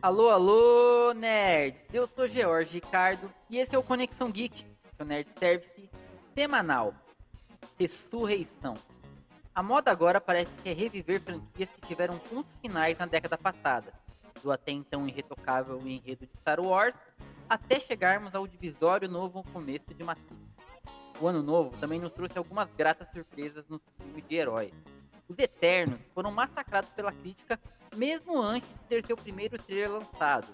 Alô, alô, nerds! Eu sou George Ricardo e esse é o Conexão Geek, seu nerd service semanal. Ressurreição. A moda agora parece que é reviver franquias que tiveram pontos finais na década passada, do até então irretocável enredo de Star Wars, até chegarmos ao divisório novo começo de Matrix. O ano novo também nos trouxe algumas gratas surpresas nos filmes de heróis. Os Eternos foram massacrados pela crítica mesmo antes de ter seu primeiro trailer lançado,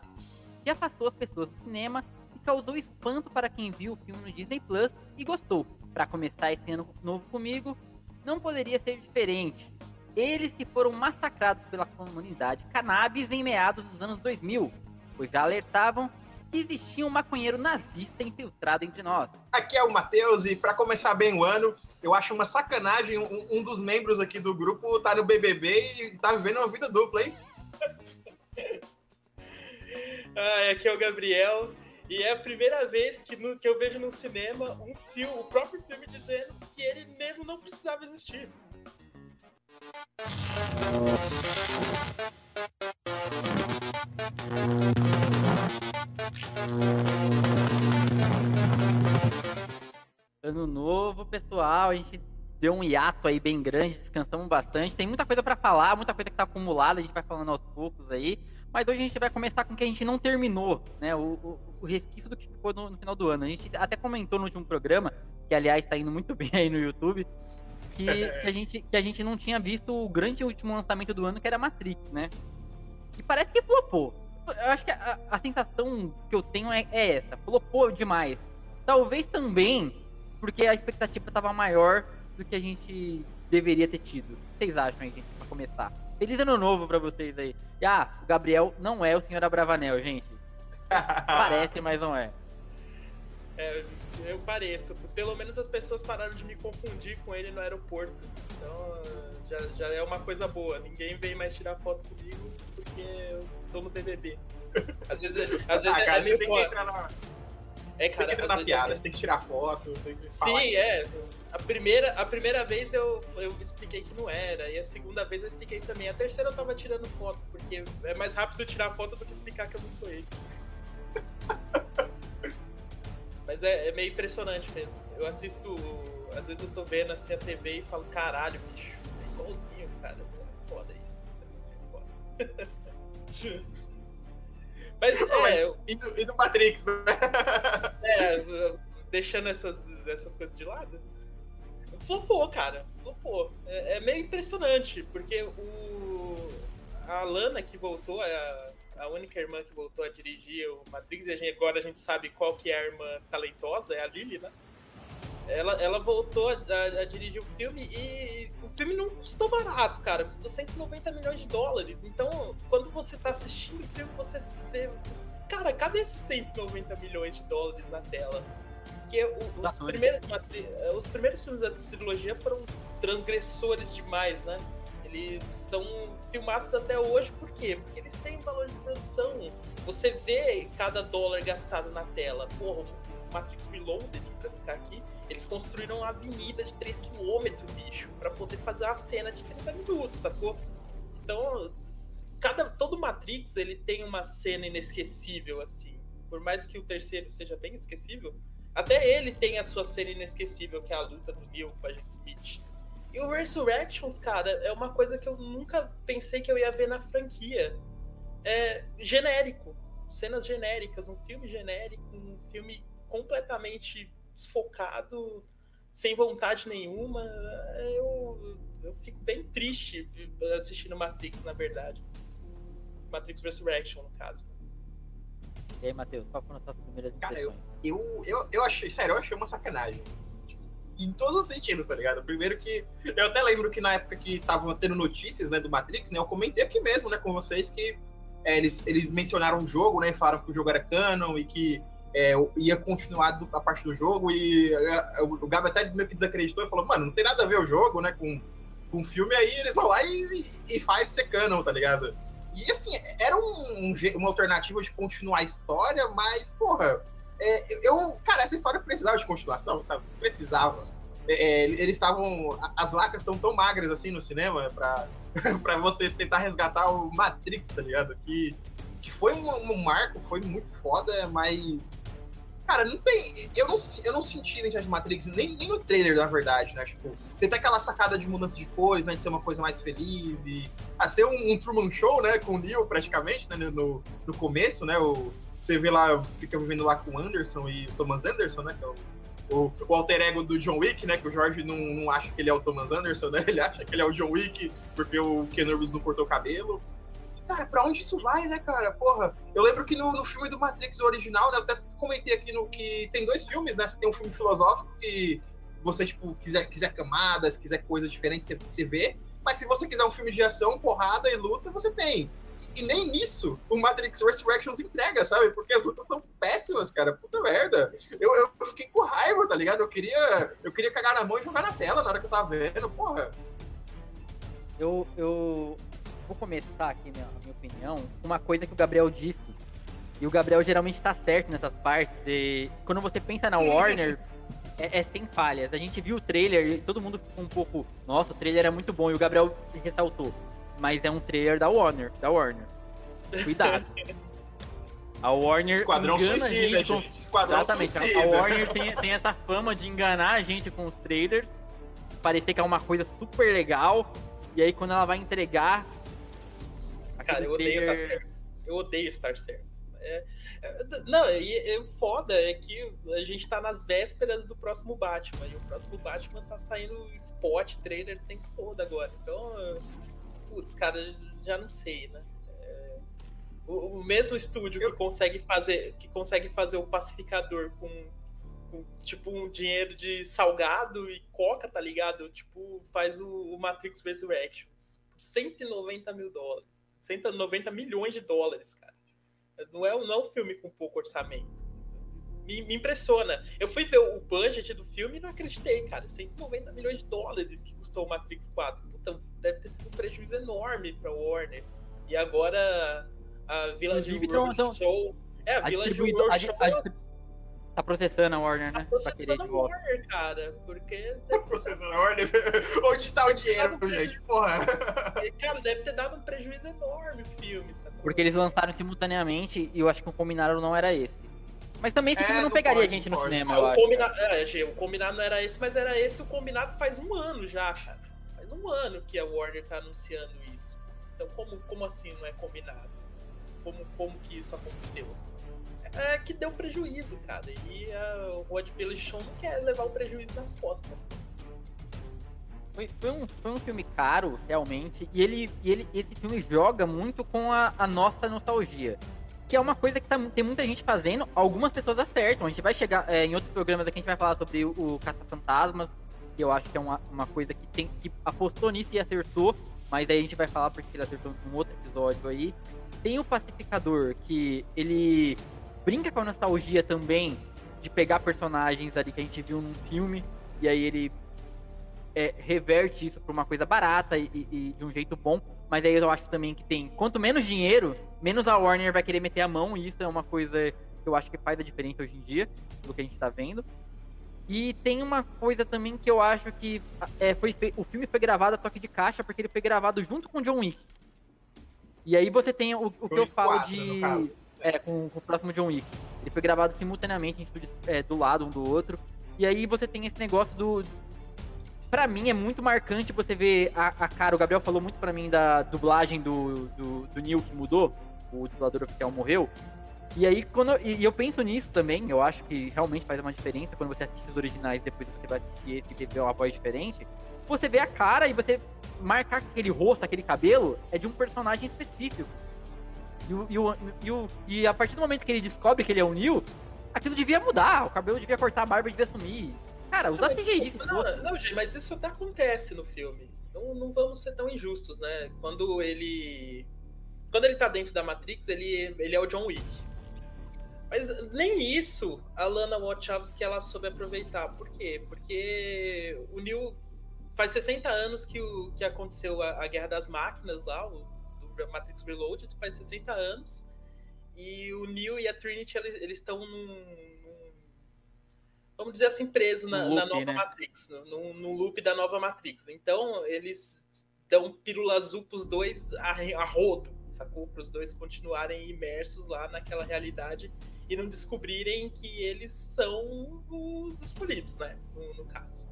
que afastou as pessoas do cinema e causou espanto para quem viu o filme no Disney Plus e gostou. Para começar esse ano novo comigo, não poderia ser diferente. Eles que foram massacrados pela comunidade cannabis em meados dos anos 2000, pois já alertavam que existia um maconheiro nazista infiltrado entre nós. Aqui é o Matheus e para começar bem o ano, eu acho uma sacanagem um, um, dos membros aqui do grupo tá no BBB e tá vivendo uma vida dupla, hein? ah, aqui é o Gabriel e é a primeira vez que, no, que eu vejo no cinema um filme, o próprio filme dizendo que ele mesmo não precisava existir. Ano novo, pessoal. A gente deu um hiato aí bem grande, descansamos bastante. Tem muita coisa para falar, muita coisa que tá acumulada, a gente vai falando aos poucos aí. Mas hoje a gente vai começar com o que a gente não terminou, né? O, o, o resquício do que ficou no, no, final do ano. A gente até comentou no último programa, que aliás está indo muito bem aí no YouTube, que, que, a gente, que a gente não tinha visto o grande último lançamento do ano, que era Matrix, né? E parece que flopou. Eu acho que a, a sensação que eu tenho é, é essa, flopou demais. Talvez também porque a expectativa estava maior do que a gente deveria ter tido. O que vocês acham aí, gente, pra começar? Feliz ano novo pra vocês aí. E, ah, o Gabriel não é o senhor Abravanel, gente. Parece, mas não é. É, eu pareço. Pelo menos as pessoas pararam de me confundir com ele no aeroporto. Então já, já é uma coisa boa. Ninguém vem mais tirar foto comigo porque eu tô no BBB. Às vezes, às vezes ah, é, cara, é meio tem entrar na... É, cara, tem que entrar na piada, é... você tem que tirar foto, tem que falar. Sim, é. A primeira, a primeira vez eu, eu expliquei que não era, e a segunda vez eu expliquei também. A terceira eu tava tirando foto, porque é mais rápido tirar foto do que explicar que eu não sou ele. Mas é, é, meio impressionante mesmo. Eu assisto. Às vezes eu tô vendo assim a TV e falo, caralho, bicho, é igualzinho, cara. É foda isso. É foda. Mas é. E, do, e do Matrix, né? É, deixando essas, essas coisas de lado. Flopou, cara. Flopou. É, é meio impressionante, porque o. A Lana que voltou, a, a única irmã que voltou a dirigir o Matrix, e a gente, agora a gente sabe qual que é a irmã talentosa, é a Lily, né? Ela, ela voltou a, a, dirigir o filme e o filme não custou barato, cara. Custou 190 milhões de dólares. Então, quando você tá assistindo o filme, você vê. Cara, cadê esses 190 milhões de dólares na tela? Porque o, os, primeiros, os primeiros filmes da trilogia foram transgressores demais, né? Eles são filmados até hoje, por quê? Porque eles têm valor de produção. Você vê cada dólar gastado na tela. Porra, o Matrix Reloaded, pra ficar aqui, eles construíram uma avenida de 3km, bicho, para poder fazer uma cena de 30 minutos, sacou? Então, cada, todo Matrix, ele tem uma cena inesquecível, assim. Por mais que o terceiro seja bem esquecível, até ele tem a sua cena inesquecível, que é a luta do Neo com a gente Smith. E o Resurrections, cara, é uma coisa que eu nunca pensei que eu ia ver na franquia. É genérico. Cenas genéricas, um filme genérico, um filme completamente desfocado, sem vontade nenhuma. Eu, eu fico bem triste assistindo Matrix, na verdade. Matrix Resurrection, no caso. E aí, Matheus, qual foram as suas primeiras Cara, eu, eu, eu, eu achei, sério, eu achei uma sacanagem em todos os sentidos, tá ligado? Primeiro que. Eu até lembro que na época que estavam tendo notícias né, do Matrix, né? Eu comentei aqui mesmo, né, com vocês que é, eles, eles mencionaram o jogo, né? Falaram que o jogo era canon e que é, ia continuar a parte do jogo. E é, o Gabi até meio que desacreditou e falou, mano, não tem nada a ver o jogo, né? Com, com o filme, aí eles vão lá e, e, e faz ser canon, tá ligado? E assim, era um, um, uma alternativa de continuar a história, mas, porra, é, eu, cara, essa história precisava de continuação, sabe? Precisava. é, é eles estavam. As vacas estão tão magras assim no cinema pra, pra você tentar resgatar o Matrix, tá ligado? Que, que foi um, um marco, foi muito foda, mas Cara, não tem. Eu não, eu não senti identidade de Matrix, nem, nem no trailer, na verdade, né? Tipo, tem até aquela sacada de mudança de cores, né? De ser uma coisa mais feliz e. A ser um, um Truman Show, né? Com o Neo, praticamente, né? No, no começo, né? O, você vê lá, fica vivendo lá com o Anderson e o Thomas Anderson, né? Que é o, o, o, alter ego do John Wick, né? Que o Jorge não, não acha que ele é o Thomas Anderson, né? Ele acha que ele é o John Wick porque o Ken Reeves não cortou o cabelo cara, pra onde isso vai, né, cara? Porra, eu lembro que no, no filme do Matrix original, né, eu até comentei aqui no que tem dois filmes, né? Você tem um filme filosófico que você, tipo, quiser, quiser camadas, quiser coisa diferente, você, você vê. Mas se você quiser um filme de ação, porrada e luta, você tem. E nem nisso o Matrix Resurrections entrega, sabe? Porque as lutas são péssimas, cara. Puta merda. Eu, eu fiquei com raiva, tá ligado? Eu queria, eu queria cagar na mão e jogar na tela na hora que eu tava vendo, porra. Eu, eu vou começar aqui minha, minha opinião com uma coisa que o Gabriel disse. E o Gabriel geralmente tá certo nessas partes. E quando você pensa na Warner, é, é, sem falhas. A gente viu o trailer e todo mundo ficou um pouco. Nossa, o trailer é muito bom. E o Gabriel ressaltou. Mas é um trailer da Warner. Da Warner. Cuidado. A Warner Esquadrão engana suicida, a gente, gente. Com... Esquadrão Exatamente. Suicida. A Warner tem, tem essa fama de enganar a gente com os trailers. Parecer que é uma coisa super legal. E aí quando ela vai entregar, Cara, eu odeio estar certo. Eu odeio estar certo. É, é, não, e é, foda é que a gente tá nas vésperas do próximo Batman. E o próximo Batman tá saindo spot, trailer o tempo todo agora. Então, putz, cara, já não sei, né? É, o, o, mesmo estúdio que consegue fazer que consegue fazer o pacificador com, com, tipo um dinheiro de salgado e coca, tá ligado? Tipo, faz o, o Matrix Resurrections por 190 mil dólares. 190 milhões de dólares, cara. Não é, não é um filme com pouco orçamento. Me, me, impressiona. Eu fui ver o budget do filme e não acreditei, cara. 190 milhões de dólares que custou o Matrix 4. Puta, deve ter sido um prejuízo enorme pra Warner. E agora a Village World então, Show... É, a, a Village World Show... A, a, Tá processando a Warner, né? Tá processando a Warner, cara. Porque. Tá processando a Warner? Onde está o dinheiro, gente? Porra. Cara, deve ter dado um prejuízo enorme o filme, sabe? Porque eles lançaram simultaneamente e eu acho que o combinado não era esse. Mas também esse é, filme não, não pegaria pode, a gente no pode. cinema, ah, eu o Combinado, é, o combinado não era esse, mas era esse o combinado faz um ano já, cara. Faz um ano que a Warner tá anunciando isso. Então, como, como assim não é combinado? Como, como que isso aconteceu? É, que deu prejuízo, cara. E a, o Rod Pelechon não quer levar o prejuízo nas costas. Foi, foi, um, foi um filme caro, realmente, e ele, ele esse filme joga muito com a, a nossa nostalgia. Que é uma coisa que tá, tem muita gente fazendo, algumas pessoas acertam. A gente vai chegar é, em outros programas aqui, a gente vai falar sobre o, o Caça-Fantasmas, que eu acho que é uma, uma coisa que tem que apostou nisso e acertou, mas aí a gente vai falar porque ele acertou em um outro episódio aí. Tem o Pacificador, que ele brinca com a nostalgia também de pegar personagens ali que a gente viu num filme e aí ele é, reverte isso pra uma coisa barata e, e, de um jeito bom. Mas aí eu acho também que tem. Quanto menos dinheiro, menos a Warner vai querer meter a mão, e isso é uma coisa que eu acho que faz a diferença hoje em dia, pelo que a gente tá vendo. E tem uma coisa também que eu acho que é, foi, o filme foi gravado a toque de caixa, porque ele foi gravado junto com John Wick. E aí você tem o, o que eu falo de é, com, com o próximo John Wick. Ele foi gravado simultaneamente em estúdios é, do lado um do outro. E aí você tem esse negócio do. Pra mim é muito marcante você ver a, a cara. O Gabriel falou muito pra mim da dublagem do, do, do Neil que mudou. O dublador oficial morreu. E aí, quando eu, e eu penso nisso também, eu acho que realmente faz uma diferença quando você assiste os originais depois você vai assistir esse e vê uma voz diferente. Você vê a cara e você marcar aquele rosto, aquele cabelo, é de um personagem específico. E, o, e, o, e, o, e a partir do momento que ele descobre que ele é o Neil, aquilo devia mudar. O cabelo devia cortar, a barba devia sumir. Cara, usa CGI. Não, não, não, gente, mas isso até acontece no filme. Então não vamos ser tão injustos, né? Quando ele. Quando ele tá dentro da Matrix, ele, ele é o John Wick. Mas nem isso a Lana Wachowski ela soube aproveitar. Por quê? Porque o Neil faz 60 anos que, o, que aconteceu a, a Guerra das Máquinas lá, o Matrix Reloaded faz 60 anos. E o Neo e a Trinity, eles estão num, num, vamos dizer assim, preso na, No na loop, nova né? Matrix, no, no loop da nova Matrix. Então, eles dão pílula azul pros dois a, a rodo, sacou? Para os dois continuarem imersos lá naquela realidade e não descobrirem que eles são os escolhidos, né? No, no caso.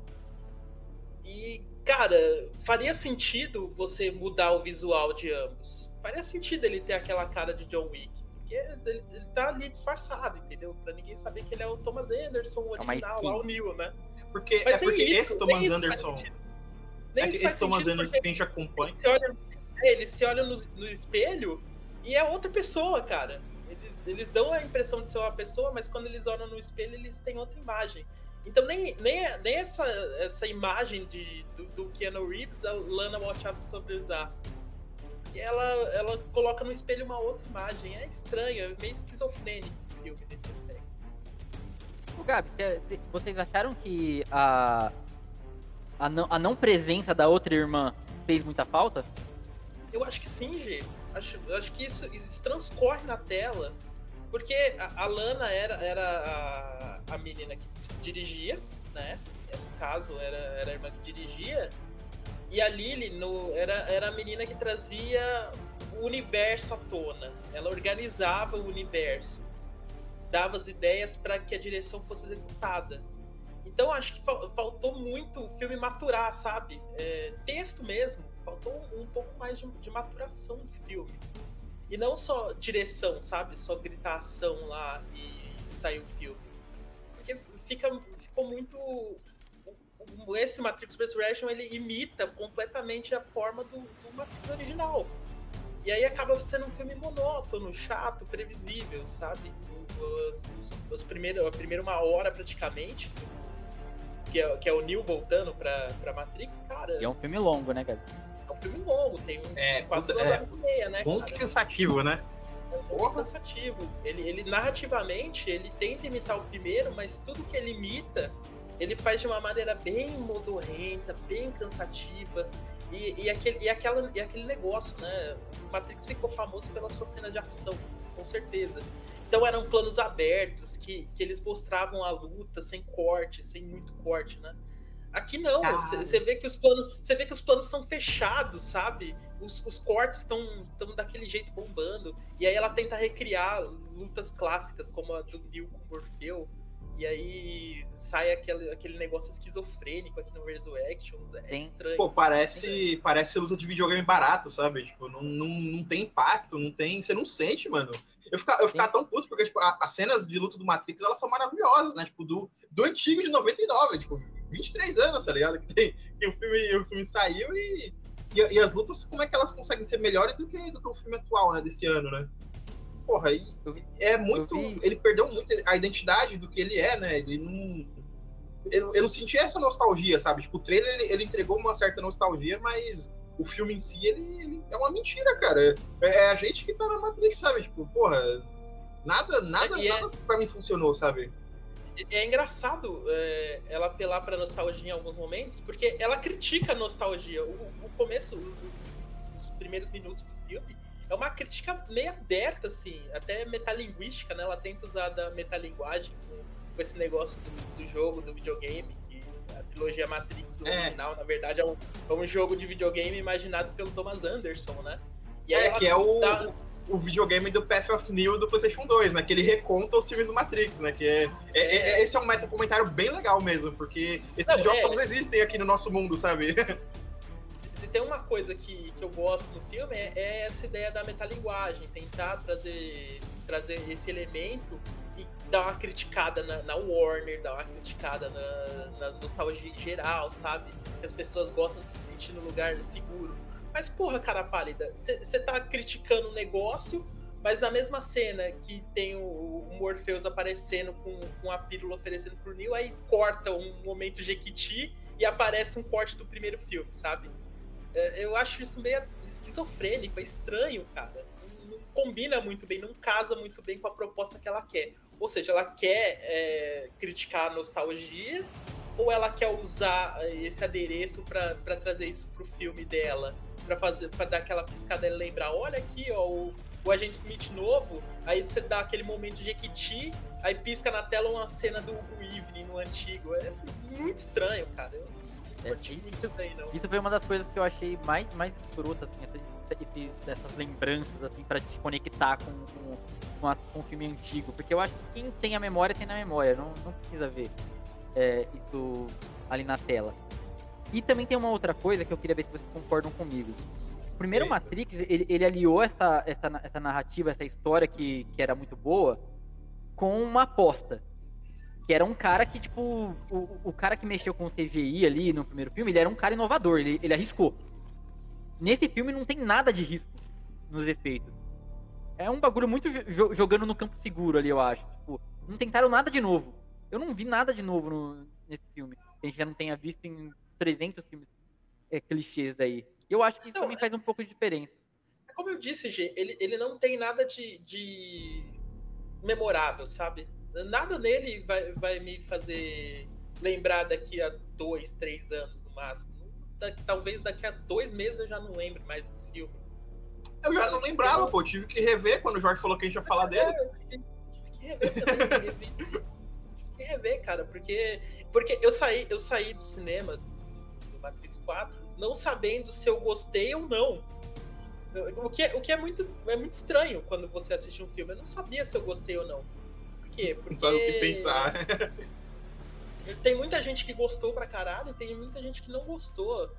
Cara, faria sentido você mudar o visual de ambos. Faria sentido ele ter aquela cara de John Wick. Porque ele, ele tá ali disfarçado, entendeu? Pra ninguém saber que ele é o Thomas Anderson, É original, lá o Neo, né? Porque, Mas é porque isso, esse Thomas Anderson. É Nem que faz esse Thomas Anderson que a gente acompanha. eles se olham, é, eles se olham no, no espelho e é outra pessoa, cara. Eles, eles dão a impressão de ser uma pessoa, mas quando eles olham no espelho, eles têm outra imagem. Então nem, nem, nem essa, essa imagem de, do, do Keanu Reeves a Lana Wachowski sobre usar. Ela, ela coloca no espelho uma outra imagem. É estranho, é meio esquizofrênico o filme nesse aspecto. Ô, Gabi, cê- cê- vocês acharam que a, a, não, a não presença da outra irmã fez muita falta? Eu acho que sim, G. Acho, acho que isso, isso transcorre na tela. Porque a, a Lana era, era a, a menina que dirigia, né? No caso, era, era a irmã que dirigia. E a Lily no, era, era a menina que trazia o universo à tona. Ela organizava o universo. Dava as ideias para que a direção fosse executada. Então acho que fal- faltou muito o filme maturar, sabe? É, texto mesmo. Faltou um, um pouco mais de, de maturação do filme. E não só direção, sabe? Só gritar ação lá e sair o filme. Fica, ficou muito. Esse Matrix Resurrection ele imita completamente a forma do, do Matrix original. E aí acaba sendo um filme monótono, chato, previsível, sabe? Os, os, os primeiros, a primeira uma hora praticamente, que é, que é o Neo voltando pra, pra Matrix, cara, E é um filme longo, né, Gabi? é um filme longo, tem um, É, quase duas é, horas e meia, né? Bom cara? que cansativo, né? É um pouco cansativo. Ele, ele narrativamente, ele tenta imitar o primeiro, mas tudo que ele imita, ele faz de uma maneira bem modorrenta, bem cansativa. E, e, aquele, e, aquela, e aquele negócio, né? O Matrix ficou famoso pelas suas cenas de ação, com certeza. Então eram planos abertos que, que eles mostravam a luta sem corte, sem muito corte, né? Aqui não, você vê que os planos, você vê que os planos são fechados, sabe? Os, os cortes estão tão daquele jeito bombando. E aí ela tenta recriar lutas clássicas, como a do Neo com o Morpheu. E aí sai aquele, aquele negócio esquizofrênico aqui no Resurrections. É Sim. estranho. Pô, parece, parece luta de videogame barato, sabe? Tipo, não, não, não tem impacto, não tem. Você não sente, mano. Eu ficava, eu ficava tão puto, porque tipo, a- as cenas de luta do Matrix elas são maravilhosas, né? Tipo, do, do antigo de 99, tipo, 23 anos, tá ligado? Que, tem, que o, filme, o filme saiu e, e. e as lutas, como é que elas conseguem ser melhores do que, do que o filme atual, né? Desse ano, né? Porra, e é muito. Ele perdeu muito a identidade do que ele é, né? Ele não. Eu, eu não senti essa nostalgia, sabe? Tipo, o trailer ele, ele entregou uma certa nostalgia, mas o filme em si ele, ele é uma mentira, cara. É, é a gente que tá na Matrix, sabe? Tipo, porra, nada, nada, E é- nada pra mim funcionou, sabe? É engraçado é, ela apelar pra nostalgia em alguns momentos, porque ela critica a nostalgia. O, o começo, os, os primeiros minutos do filme, é uma crítica meio aberta, assim, até metalinguística, né? Ela tenta usar da metalinguagem com, com esse negócio do, do jogo, do videogame, que a trilogia Matrix do É. original, na verdade, é um, é um jogo de videogame imaginado pelo Thomas Anderson, né? E aí É, ela que é o, dá- o videogame do Path of Neo do PlayStation 2, né? Que ele reconta os filmes do Matrix, né? Que é, é- é- é- esse é um meta comentário bem legal mesmo, porque esses Não, jogos é. existem aqui no nosso mundo, sabe? se, se tem uma coisa que, que eu gosto no filme é, é essa ideia da metalinguagem, tentar trazer, trazer esse elemento e dar uma criticada na, na Warner, dar uma criticada na, na nostalgia geral, sabe? Que as pessoas gostam de se sentir no lugar seguro. Mas, porra, cara pálida, você tá criticando o negócio, mas na mesma cena que tem o, o Morpheus aparecendo com, com a pílula oferecendo pro Neo, aí corta um momento Jequiti e aparece um corte do primeiro filme, sabe? É, Eu acho isso meio esquizofrênico, é estranho, cara. Não, não combina muito bem, não casa muito bem com a proposta que ela quer. Ou seja, ela quer é, criticar a nostalgia ou ela quer usar é, esse adereço pra trazer isso pro filme dela, Pra fazer, para dar aquela piscada e lembrar, olha aqui, ó, o, o Agente Smith novo, aí você dá aquele momento de Jequiti, aí pisca na tela uma cena do Hugo Evening no antigo. É muito estranho, cara. Eu não É, isso daí, não. Isso foi uma das coisas que eu achei mais, mais escrota, assim, essa- esse- dessas lembranças, assim, pra te conectar com, com, com, a- com o filme antigo. Porque eu acho que quem tem a memória, tem na memória. Não, não precisa ver é, isso ali na tela. E também tem uma outra coisa que eu queria ver se vocês concordam comigo. O primeiro Eita. Matrix, ele, ele aliou essa, essa, essa narrativa, essa história que, que era muito boa, com uma aposta. Que era um cara que, tipo, o, o cara que mexeu com o CGI ali no primeiro filme, ele era um cara inovador, ele, ele arriscou. Nesse filme não tem nada de risco nos efeitos. É um bagulho muito jo- jo- jogando no campo seguro ali, eu acho. Tipo, não tentaram nada de novo. Eu não vi nada de novo no- nesse filme. Que a gente já não tenha visto em 300 filmes é, clichês daí. E eu acho que isso Não, também é- faz um pouco de diferença. Como eu disse, G, ele, ele não tem nada de, de memorável, sabe? Nada nele vai, vai me fazer lembrar daqui a dois, três anos no máximo. Talvez daqui a dois meses eu já não lembre mais desse filme. Eu já não lembrava, pô. Tive que rever quando o Jorge falou que a gente ia falar dele. É, eu tive que rever também, rever. Tive que rever, cara, porque, porque eu, saí, eu saí do cinema Matrix 4 não sabendo se eu gostei ou não. O que, é- o que é, muito, é muito estranho quando você assiste um filme. Eu não sabia se eu gostei ou não. Por quê? Porque sabe o que pensar. tem muita gente que gostou pra caralho e tem muita gente que não gostou.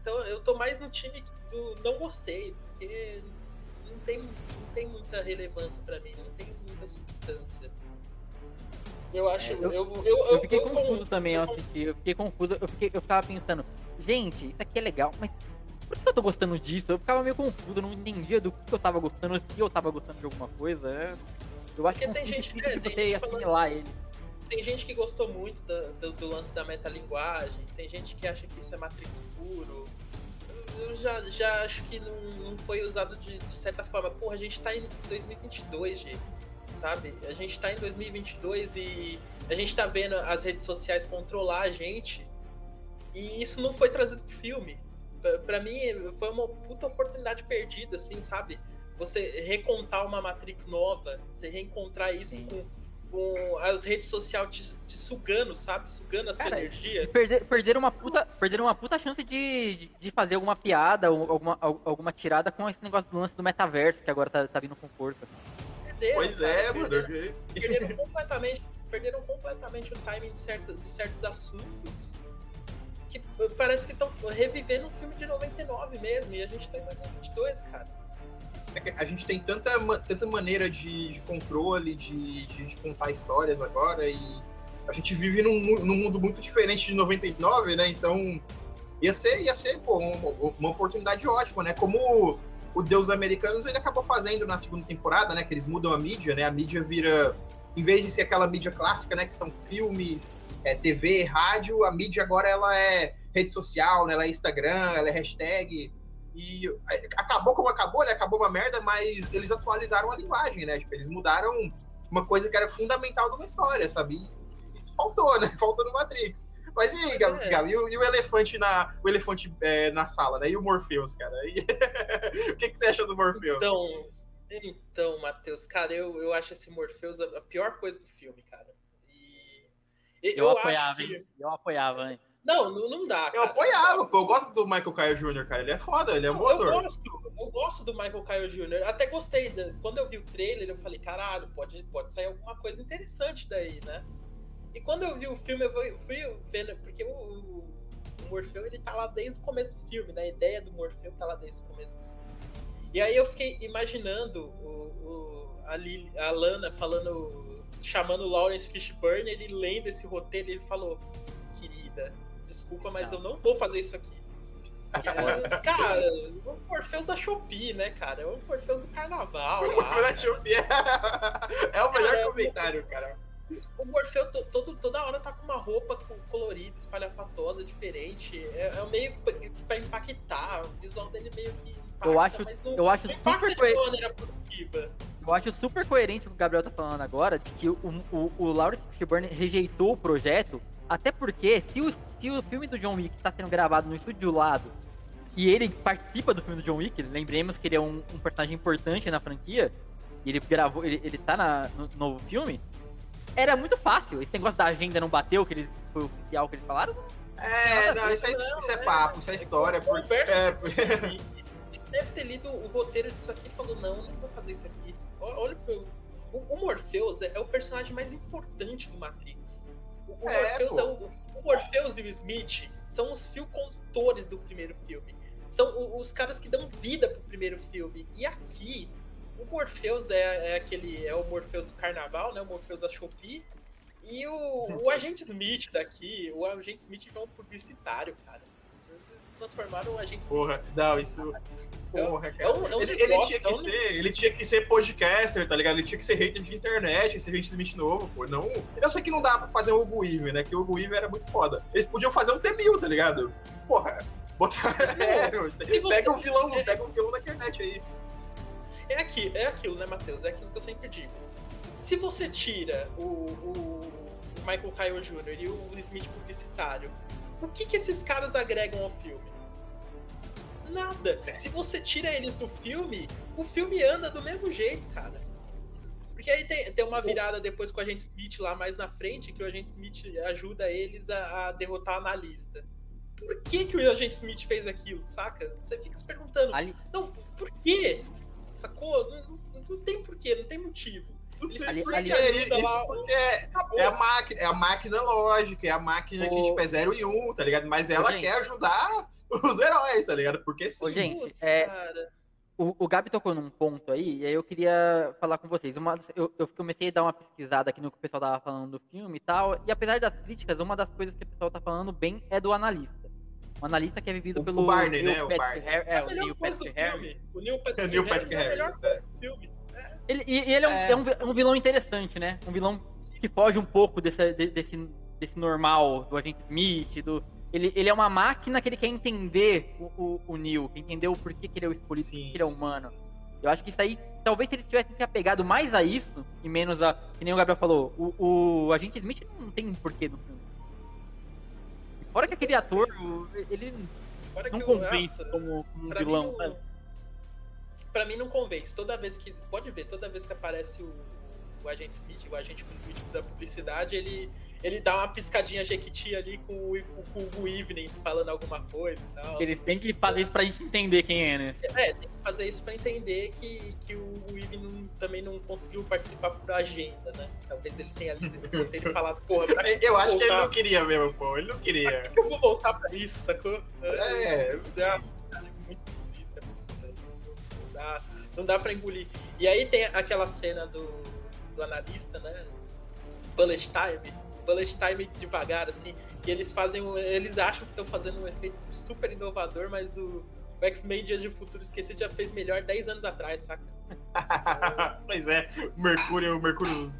Então eu tô mais no time do não gostei, porque não tem, não tem muita relevância pra mim, não tem muita substância. Eu acho. É, eu, eu- eu, eu, fiquei confuso também ao eu- assistir. Eu fiquei confuso. Eu, fiquei, eu ficava pensando, gente, isso aqui é legal, mas por que eu tô gostando disso? Eu ficava meio confuso, eu não entendia do que eu tava gostando, se eu tava gostando de alguma coisa. é. Eu acho Porque que tem gente- difícil é, tem falando- assimilar ele. Tem gente que gostou muito da- do, do lance da metalinguagem, tem gente que acha que isso é Matrix puro. Eu- Eu já, já acho que não, não foi usado de, de certa forma. Porra, a gente tá em 2022, gente. Sabe? A gente tá em 2022 e a gente tá vendo as redes sociais controlar a gente. E isso não foi trazido pro filme. Pra, pra mim, foi uma puta oportunidade perdida, assim, sabe? Você recontar uma Matrix nova, você reencontrar isso Sim. com, com as redes sociais te, te sugando, sabe? Sugando a sua Cara, energia. Perder, perderam uma puta, perderam uma puta chance de, de, de fazer alguma piada, alguma, al- alguma tirada com esse negócio do lance do metaverso, que agora tá, tá vindo com força. Perderam, Pois cara, é, mano. perderam, eu- perderam completamente, perderam completamente o timing de, certo, de certos assuntos que eh, parece que estão revivendo um filme de 99 mesmo, e a gente tá em 2022, cara. É a gente tem tanta, tanta maneira de, de controle, de, de- contar histórias agora, e a gente vive num, num mundo muito diferente de 99, né? Então, ia ser, ia ser pô, um- uma oportunidade ótima, né? Como o Deus Americanos ele acabou fazendo na segunda temporada, né? Que eles mudam a mídia, né? A mídia vira, em vez de ser aquela mídia clássica, né? Que são filmes, é, TV, rádio, a mídia agora ela é rede social, né? Ela é Instagram, ela é hashtag. E é, acabou como acabou, né? Acabou uma merda, mas eles atualizaram a linguagem, né? Tipo, eles mudaram uma coisa que era fundamental de uma história, sabe? E isso faltou, né? Faltou no Matrix. Mas e aí, Gabi, É. Gabi, e, o, e o elefante na, o elefante é, na sala, né? E o Morpheus, cara? E- o que, que você acha do Morpheus? Então, então, Matheus, cara, eu, eu acho esse Morpheus a, pior coisa do filme, cara. E Eu, acho apoiava, que- hein? Eu apoiava, hein? Não, não, não dá. eu cara. apoiava, pô. Eu gosto do Michael Kyle Jr., cara. Ele é foda, ele é um bom Eu gosto, eu gosto do Michael Kyle Jr. Até gostei. da- Quando eu vi o trailer, eu falei, caralho, pode, pode sair alguma coisa interessante daí, né? E quando eu vi o filme, eu fui, vendo, porque o, o, o Morfeu, ele tá lá desde o começo do filme, né? A ideia do Morfeu tá lá desde o começo do filme. E aí eu fiquei imaginando o, o- a, Lili- a Lana falando, chamando o Lawrence Fishburne, ele lendo esse roteiro, ele falou, querida, desculpa, mas Não. eu não vou fazer isso aqui. É, cara, o Morpheus da Shopee, né, cara? É o Morpheus do carnaval. O Morpheus da cara. Shopee é, é o melhor Cara, comentário, cara. O Morfeu to- todo, toda hora tá com uma roupa co- colorida, espalhafatosa, diferente. É, é meio que pra impactar. O visual dele meio que impacta, Eu acho- não, eu acho super de coe- uma maneira positiva. Eu acho super coerente o que o Gabriel tá falando agora, de que o, o, o Lawrence Fishburne rejeitou o projeto, até porque se o, se o filme do John Wick tá sendo gravado no estúdio do lado, e ele participa do filme do John Wick, lembremos que ele é um, um personagem importante na franquia, e ele gravou, ele, ele tá na, no novo filme, era muito fácil. Esse negócio da agenda não bateu, que eles, foi oficial que eles falaram. É, não, isso, é, isso é papo, isso é história. Porque, é... Ele deve ter lido o roteiro disso aqui e falou, não, não vou fazer isso aqui. Olha, o, o Morpheus é, é, o personagem mais importante do Matrix. O, o é, Morpheus é o, o Morpheus e o Smith são os fio condutores do primeiro filme. São os caras que dão vida pro primeiro filme. E aqui, o Morpheus é, é aquele. É o Morpheus do carnaval, né? O Morpheus da Shopee. E o, o agente Smith daqui, o agente Smith é um publicitário, cara. Eles transformaram o agente Porra, Smith. não, isso. Porra, cara. É um, é um ele, ele, tinha que é ser, ele tinha que ser podcaster, tá ligado? Ele tinha que ser hater de internet, esse agente Smith novo, pô. Não. Eu sei que não dá pra fazer o Hugo né? Que o Hugo era muito foda. Eles podiam fazer um T-1000, tá ligado? Porra. Botar. É, pega um vilão, pega um vilão da internet aí. É, aqui, é aquilo, né, Matheus? É aquilo que eu sempre digo. Se você tira o, o Michael Kyle Jr. e o Smith publicitário, o que, que esses caras agregam ao filme? Nada. É. Se você tira eles do filme, o filme anda do mesmo jeito, cara. Porque aí tem, tem uma virada depois com o agente Smith lá mais na frente, que o agente Smith ajuda eles a, a derrotar a analista. Por que, que o agente Smith fez aquilo, saca? Você fica se perguntando. Ali... Não, por quê? Sacou? Não, não, não tem porquê, não tem motivo. Ele ali, ali, isso lá, é, é, a máquina, é a máquina lógica, é a máquina o... que tipo, é 0 e 1, um, tá ligado? Mas ela Ô, quer ajudar os heróis, tá ligado? Porque sim. Ô, gente, é, o, o Gabi tocou num ponto aí, e aí eu queria falar com vocês. Uma, eu, eu comecei a dar uma pesquisada aqui no que o pessoal tava falando do filme e tal, e apesar das críticas, uma das coisas que o pessoal tá falando bem é do analista. O analista que é vivido o, pelo. O Barney, Neil né? Patrick o Barney. Harry, é, é, o Neil Patrick Harry. O Neil Patrick, Neil Patrick Harry é o melhor é. filme. Ele, e ele é um, é. é um, um, vilão interessante, né? Um vilão que foge um pouco desse, desse, desse normal do agente Smith, do. Ele, ele é uma máquina que ele quer entender o, o, o Neil, entender o porquê que ele é o escolhido, sim, que ele é humano. Eu acho que isso aí, talvez se eles tivessem se apegado mais a isso, e menos a. Que nem o Gabriel falou, o, o agente Smith não tem um porquê do filme. Fora que aquele ator, ele Fora não convence como, como um vilão, mim, Pra mim não convence. Toda vez que. Pode ver, toda vez que aparece o, o agente Smith, o agente Smith da publicidade, ele ele dá uma piscadinha jequiti ali com o, com o Evening falando alguma coisa e tal. Ele tem que fazer isso pra gente entender quem é, né? É, tem que fazer isso pra entender que, que o Evening também não conseguiu participar por agenda, né? Talvez ele tenha ali nesse roteiro falado, porra, pra que Eu acho voltar? que ele não queria mesmo, pô. Ele não queria. Pra que eu vou voltar pra isso, sacou? É, é, é muito bonita, não dá, não dá pra engolir. E aí tem aquela cena do, do analista, né? Bullet Time bullet time devagar, assim, e eles fazem. Eles acham que estão fazendo um efeito super inovador, mas o, o X-Men Dias de Futuro Esquecido já fez melhor 10 anos atrás, saca? pois é, o Mercúrio, o Mercúrio.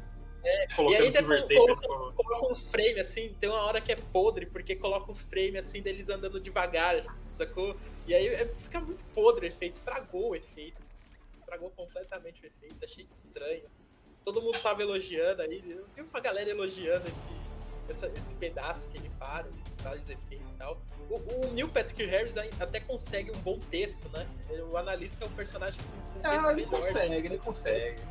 É, e aí depois coloca, coloca uns frames assim, tem uma hora que é podre, porque coloca uns frames assim deles andando devagar, sacou? E aí é, fica muito podre o efeito, estragou o efeito. Estragou completamente o efeito, achei estranho todo mundo tava elogiando aí. Eu vi uma galera elogiando esse, essa, esse pedaço que ele para, faz efeitos e tal. O, o Neil Patrick Harris até consegue um bom texto, né? O analista é um personagem com, com ah, ele consegue, né? ele consegue.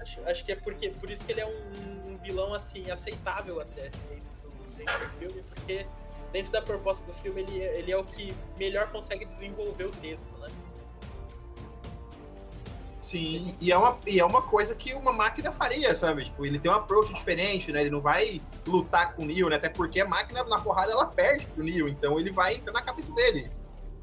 Acho, acho que é porque, por isso que ele é um, um vilão assim aceitável até dentro do, dentro do filme, porque dentro da proposta do filme ele, ele é o que melhor consegue desenvolver o texto, né? Sim, e é, uma, e é uma coisa que uma máquina faria, sabe? Tipo, ele tem um approach diferente, né? Ele não vai lutar com o Neo, né? Até porque a máquina na porrada ela perde pro Neo, então ele vai entrar na cabeça dele.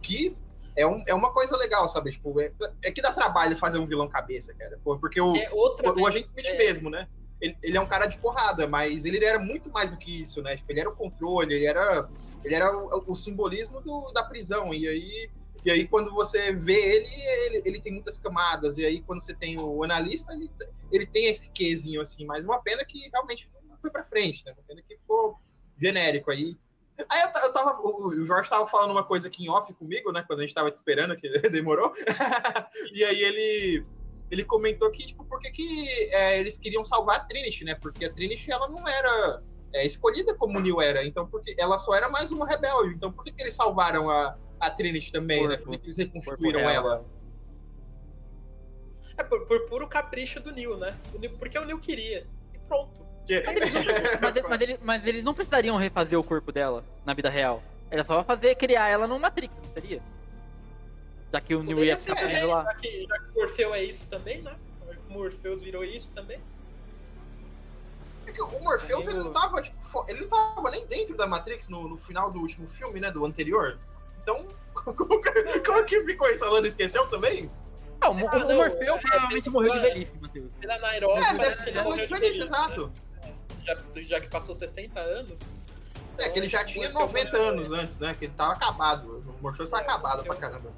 Que é, um, é uma coisa legal, sabe? Tipo, é, é que dá trabalho fazer um vilão cabeça, cara. Porque o, é o, o agente Smith é... mesmo, né? Ele, ele, é um cara de porrada, mas ele era muito mais do que isso, né? Tipo, ele era o controle, ele era, ele era o, o simbolismo do, da prisão. E aí e aí, quando você vê ele, ele, ele tem muitas camadas. E aí, quando você tem o analista, ele, ele tem esse quezinho, assim. Mas uma pena que realmente não foi pra frente, né? Uma pena que ficou genérico aí. Aí eu, eu tava, o Jorge tava falando uma coisa aqui em off comigo, né? Quando a gente tava te esperando, que demorou. e aí ele, ele comentou que, tipo, por que, é, eles queriam salvar a Trinity, né? Porque a Trinity, ela não era é, escolhida como Neil era. Então, porque ela só era mais uma rebelde. Então, por que, que eles salvaram a, a Trinity também, né? Corpo. Por que eles reconstruíram ela? dela. É por, por puro capricho do Neil, né? Neil- porque o Neil queria. E pronto. Que- Mas eles, mas, mas eles- mas eles não precisariam refazer o corpo dela na vida real. Era só fazer, criar ela no Matrix, não seria? Já que o Poderia ia ser ficar preso lá. já que, já que o Morpheus é isso também, né? O Morpheus virou isso também. É que o Morpheus, ele não tava, tipo, ele não tava nem dentro da Matrix no, no final do último filme, né? Do anterior. Então, como que, como que ficou isso? A Lana esqueceu também? Ah, o, Ah, o não, Morfeu é, provavelmente é, morreu de é. velhice, Matheus. Pela Nairobi, É, deve ter muito morreu de feliz, velhice, exato. né? Já, já que passou 60 anos. É, que ele já tinha Morpheus 90 morreu. anos antes, né? Que ele tava acabado. O Morpheus tava É, acabado Morpheus- pra caramba.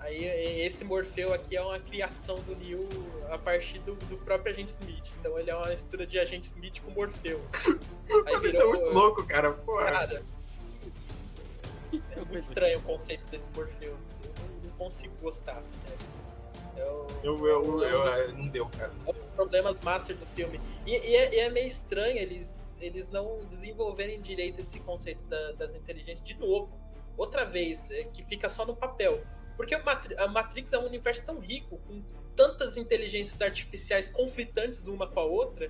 Aí esse Morfeu aqui é uma criação do Neil a partir do, do próprio Agente Smith. Então ele é uma mistura de Agente Smith com Morpheus. Aí Isso é muito louco, cara. Pô, Cara, é muito estranho o conceito desse Morpheus. Eu não, consigo gostar, sério. Eu, eu, eu, eu, eu- não deu, cara. é um dos problemas master do filme. E, e é, e é meio estranho eles, eles não desenvolverem direito esse conceito da- das inteligências de novo. Outra vez, é, que fica só no papel. Porque a Matrix é um universo tão rico, com tantas inteligências artificiais conflitantes uma com a outra.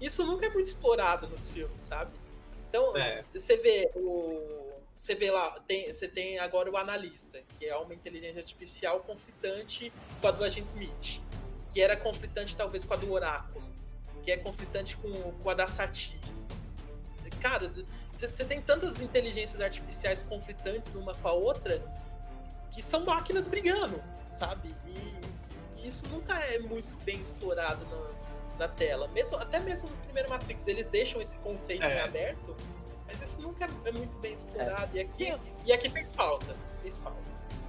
Isso nunca é muito explorado nos filmes, sabe? Então, É. você vê o. Você vê lá, tem, você tem agora o analista, que é uma inteligência artificial conflitante com a do Agente Smith. Que era conflitante talvez com a do Oráculo. Que é conflitante com, com a da Satir. Cara, você tem tantas inteligências artificiais conflitantes uma com a outra que são máquinas brigando, sabe? E, e isso nunca é muito bem explorado na, na tela. Mesmo, até mesmo no primeiro Matrix, eles deixam esse conceito É. aberto, mas isso nunca é muito bem explorado. E, aqui, Sim. e aqui fez falta. Fez falta.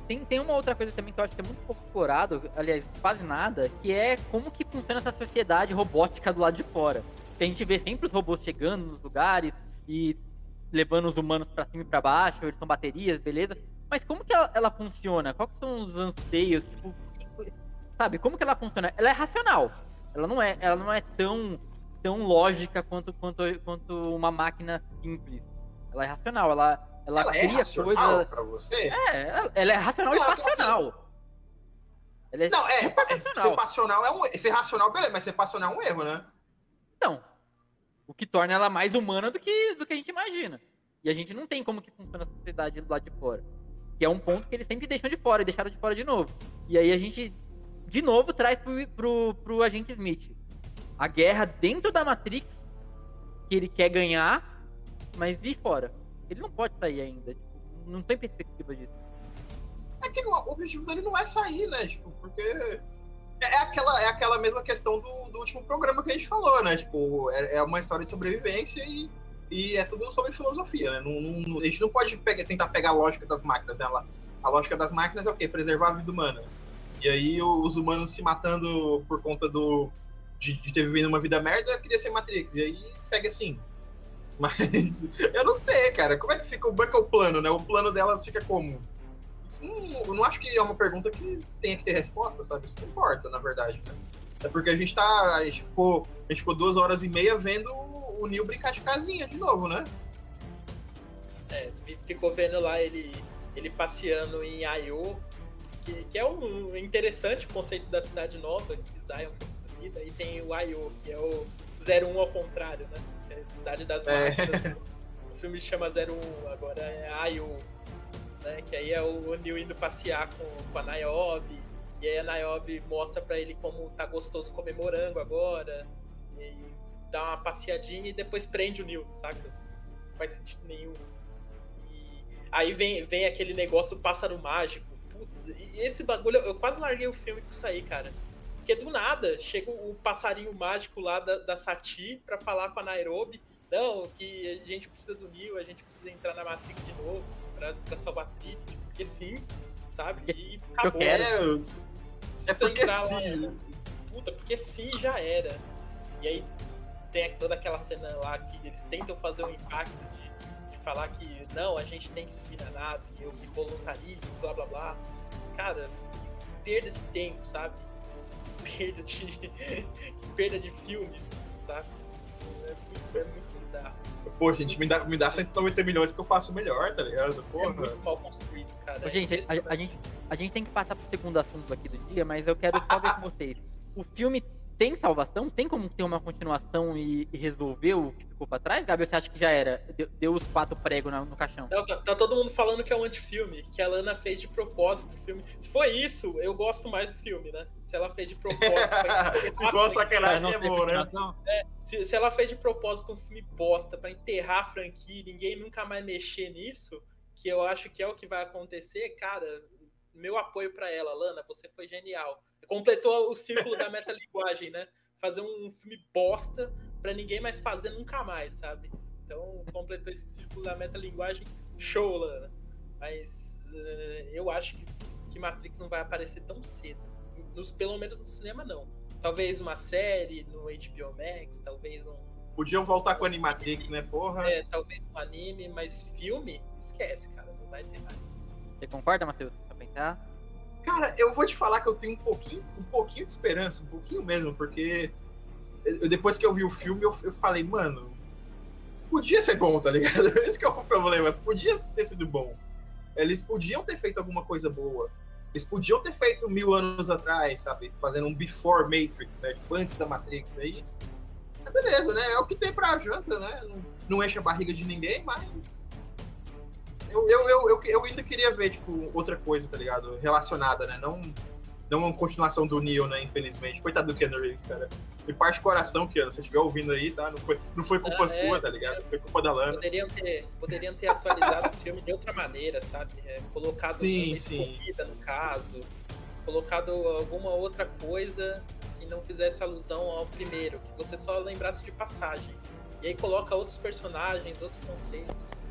Tem, tem uma outra coisa também que eu acho que é muito pouco explorado, aliás, quase nada, que é como que funciona essa sociedade robótica do lado de fora. Que a gente vê sempre os robôs chegando nos lugares e levando os humanos pra cima e pra baixo, eles são baterias, beleza? Mas como que ela, ela funciona? Quais são os anseios? Tipo, sabe, como que ela funciona? Ela é racional. Ela não é, ela não é tão, tão lógica quanto, quanto, quanto uma máquina simples. Ela é racional, ela, ela, Ela é cria racional coisas. pra você? É, ela- ela é racional e Não, assim, passional. Ela é Não, é, é, passional. ser passional é um Ser racional, beleza, mas ser passional é um erro, né? Não. O que torna ela mais humana do que, do que a gente imagina. E a gente não tem como que funciona a sociedade do lado de fora. Que é um ponto que eles sempre deixam de fora e deixaram de fora de novo. E aí a gente, de novo, traz pro, pro, pro agente Smith. A guerra dentro da Matrix, que ele quer ganhar, mas de fora. Ele não pode sair ainda. tipo, não tem perspectiva disso. É que o objetivo dele não é sair, né? Tipo, porque. É é aquela, é aquela mesma questão do, do último programa que a gente falou, né? Tipo, é, é uma história de sobrevivência e, e é tudo sobre filosofia, né? Não, não- a gente não pode pegar- tentar pegar a lógica das máquinas, né? A, lógica das máquinas é o quê? Preservar a vida humana. E aí os humanos se matando por conta do de, de ter vivido uma vida merda, queria ser Matrix. E aí segue assim. Mas eu não sei, cara. Como é que fica? Como é que é o plano, né? O plano delas fica como? Eu não acho que é uma pergunta que tenha que ter resposta, sabe? Isso não importa, na verdade. Né? É porque a gente tá. A gente, ficou, a gente ficou duas horas e meia vendo o Neil brincar de casinha de novo, né? É, fi- ficou vendo lá ele, ele passeando em I.O., que, que é um interessante conceito da cidade nova, que Zion foi destruída, e tem o I.O., que é o 01 ao contrário, né? Que é a cidade das É. máquinas. O filme chama 01, agora é I.O., né? Que aí é o Neil indo passear com, com a Niobe, e aí a Niobe mostra pra ele como tá gostoso comer morango agora, e dá uma passeadinha e depois prende o Neil, saca? Não faz sentido nenhum. E aí vem, vem aquele negócio pássaro mágico. Putz, e esse bagulho, eu quase larguei o filme com isso aí, cara. Porque do nada chega o passarinho mágico lá da, da Sati pra falar com a Nairobi. Não, que a gente precisa do Neo, a gente precisa entrar na Matrix de novo pra, pra salvar a Trinity. Porque sim, sabe? E acabou. quero. É, Precisa é porque entrar lá. sim. Puta, porque sim, já era. E aí tem toda aquela cena lá que eles tentam fazer um impacto de, de falar que não, a gente tem que subir na nave, eu me voluntario, blá blá blá. Cara, que perda de tempo, sabe? Perda de. que perda de filmes, sabe? É muito, é muito bizarro. Pô, gente, me dá, me dá 190 milhões que eu faço melhor, tá ligado? É Porra. muito mal construído, cara. Ô, É gente, a, a impressionante. gente, a gente tem que passar pro segundo assunto aqui do dia, mas eu quero só ver com vocês. O filme tem salvação? Tem como ter uma continuação e, e resolver o que ficou pra trás? Gabriel, você acha que já era? Deu, deu os quatro pregos na- no caixão. Não, tá, tá todo mundo falando que é um antifilme, que a Lana fez de propósito o filme. Se foi isso, eu gosto mais do filme, né? Se ela fez de propósito. pra Se for a sacanagem, é bom, né? continuação? se, se ela fez de propósito um filme bosta pra enterrar a franquia e ninguém nunca mais mexer nisso, que eu acho que é o que vai acontecer, cara, meu apoio pra ela, Lana, você foi genial. Completou o círculo da metalinguagem, né? Fazer um filme bosta pra ninguém mais fazer nunca mais, sabe? Então, completou esse círculo da metalinguagem, show, Lana. Mas eh, eu acho que, que Matrix não vai aparecer tão cedo. Nos, pelo menos no cinema, não. Talvez uma série no HBO Max, talvez um. Podiam voltar com a Animatrix, né? Porra. É, talvez um anime, mas filme, esquece, cara. Não vai ter mais. Você concorda, Matheus? Pra pensar? Cara, eu vou te falar que eu tenho um pouquinho, um pouquinho de esperança, um pouquinho mesmo, porque eu- depois que eu vi o filme, eu, eu falei, mano, podia ser bom, tá ligado? Esse que é o problema, podia ter sido bom. Eles podiam ter feito alguma coisa boa. Eles podiam ter feito mil anos atrás, sabe? Fazendo um before Matrix, né? Tipo, antes da Matrix aí. Mas beleza, né? É o que tem pra janta, né? Não, enche a barriga de ninguém, mas. Eu, eu, eu, eu, eu ainda queria ver, tipo, outra coisa, tá ligado? Relacionada, né? Não, não uma continuação do Neo, né? Infelizmente. Coitado do Keanu Reeves, cara. Me parte o coração, Keanu. Se você estiver ouvindo aí, tá? Não foi, não foi culpa Ah, é. sua, tá ligado? Foi culpa da Lana. Poderiam ter, poderiam ter atualizado o filme de outra maneira, sabe? É, colocado Sim, sim. escorrida, no caso. Colocado alguma outra coisa que não fizesse alusão ao primeiro, que você só lembrasse de passagem. E aí coloca outros personagens, outros conceitos.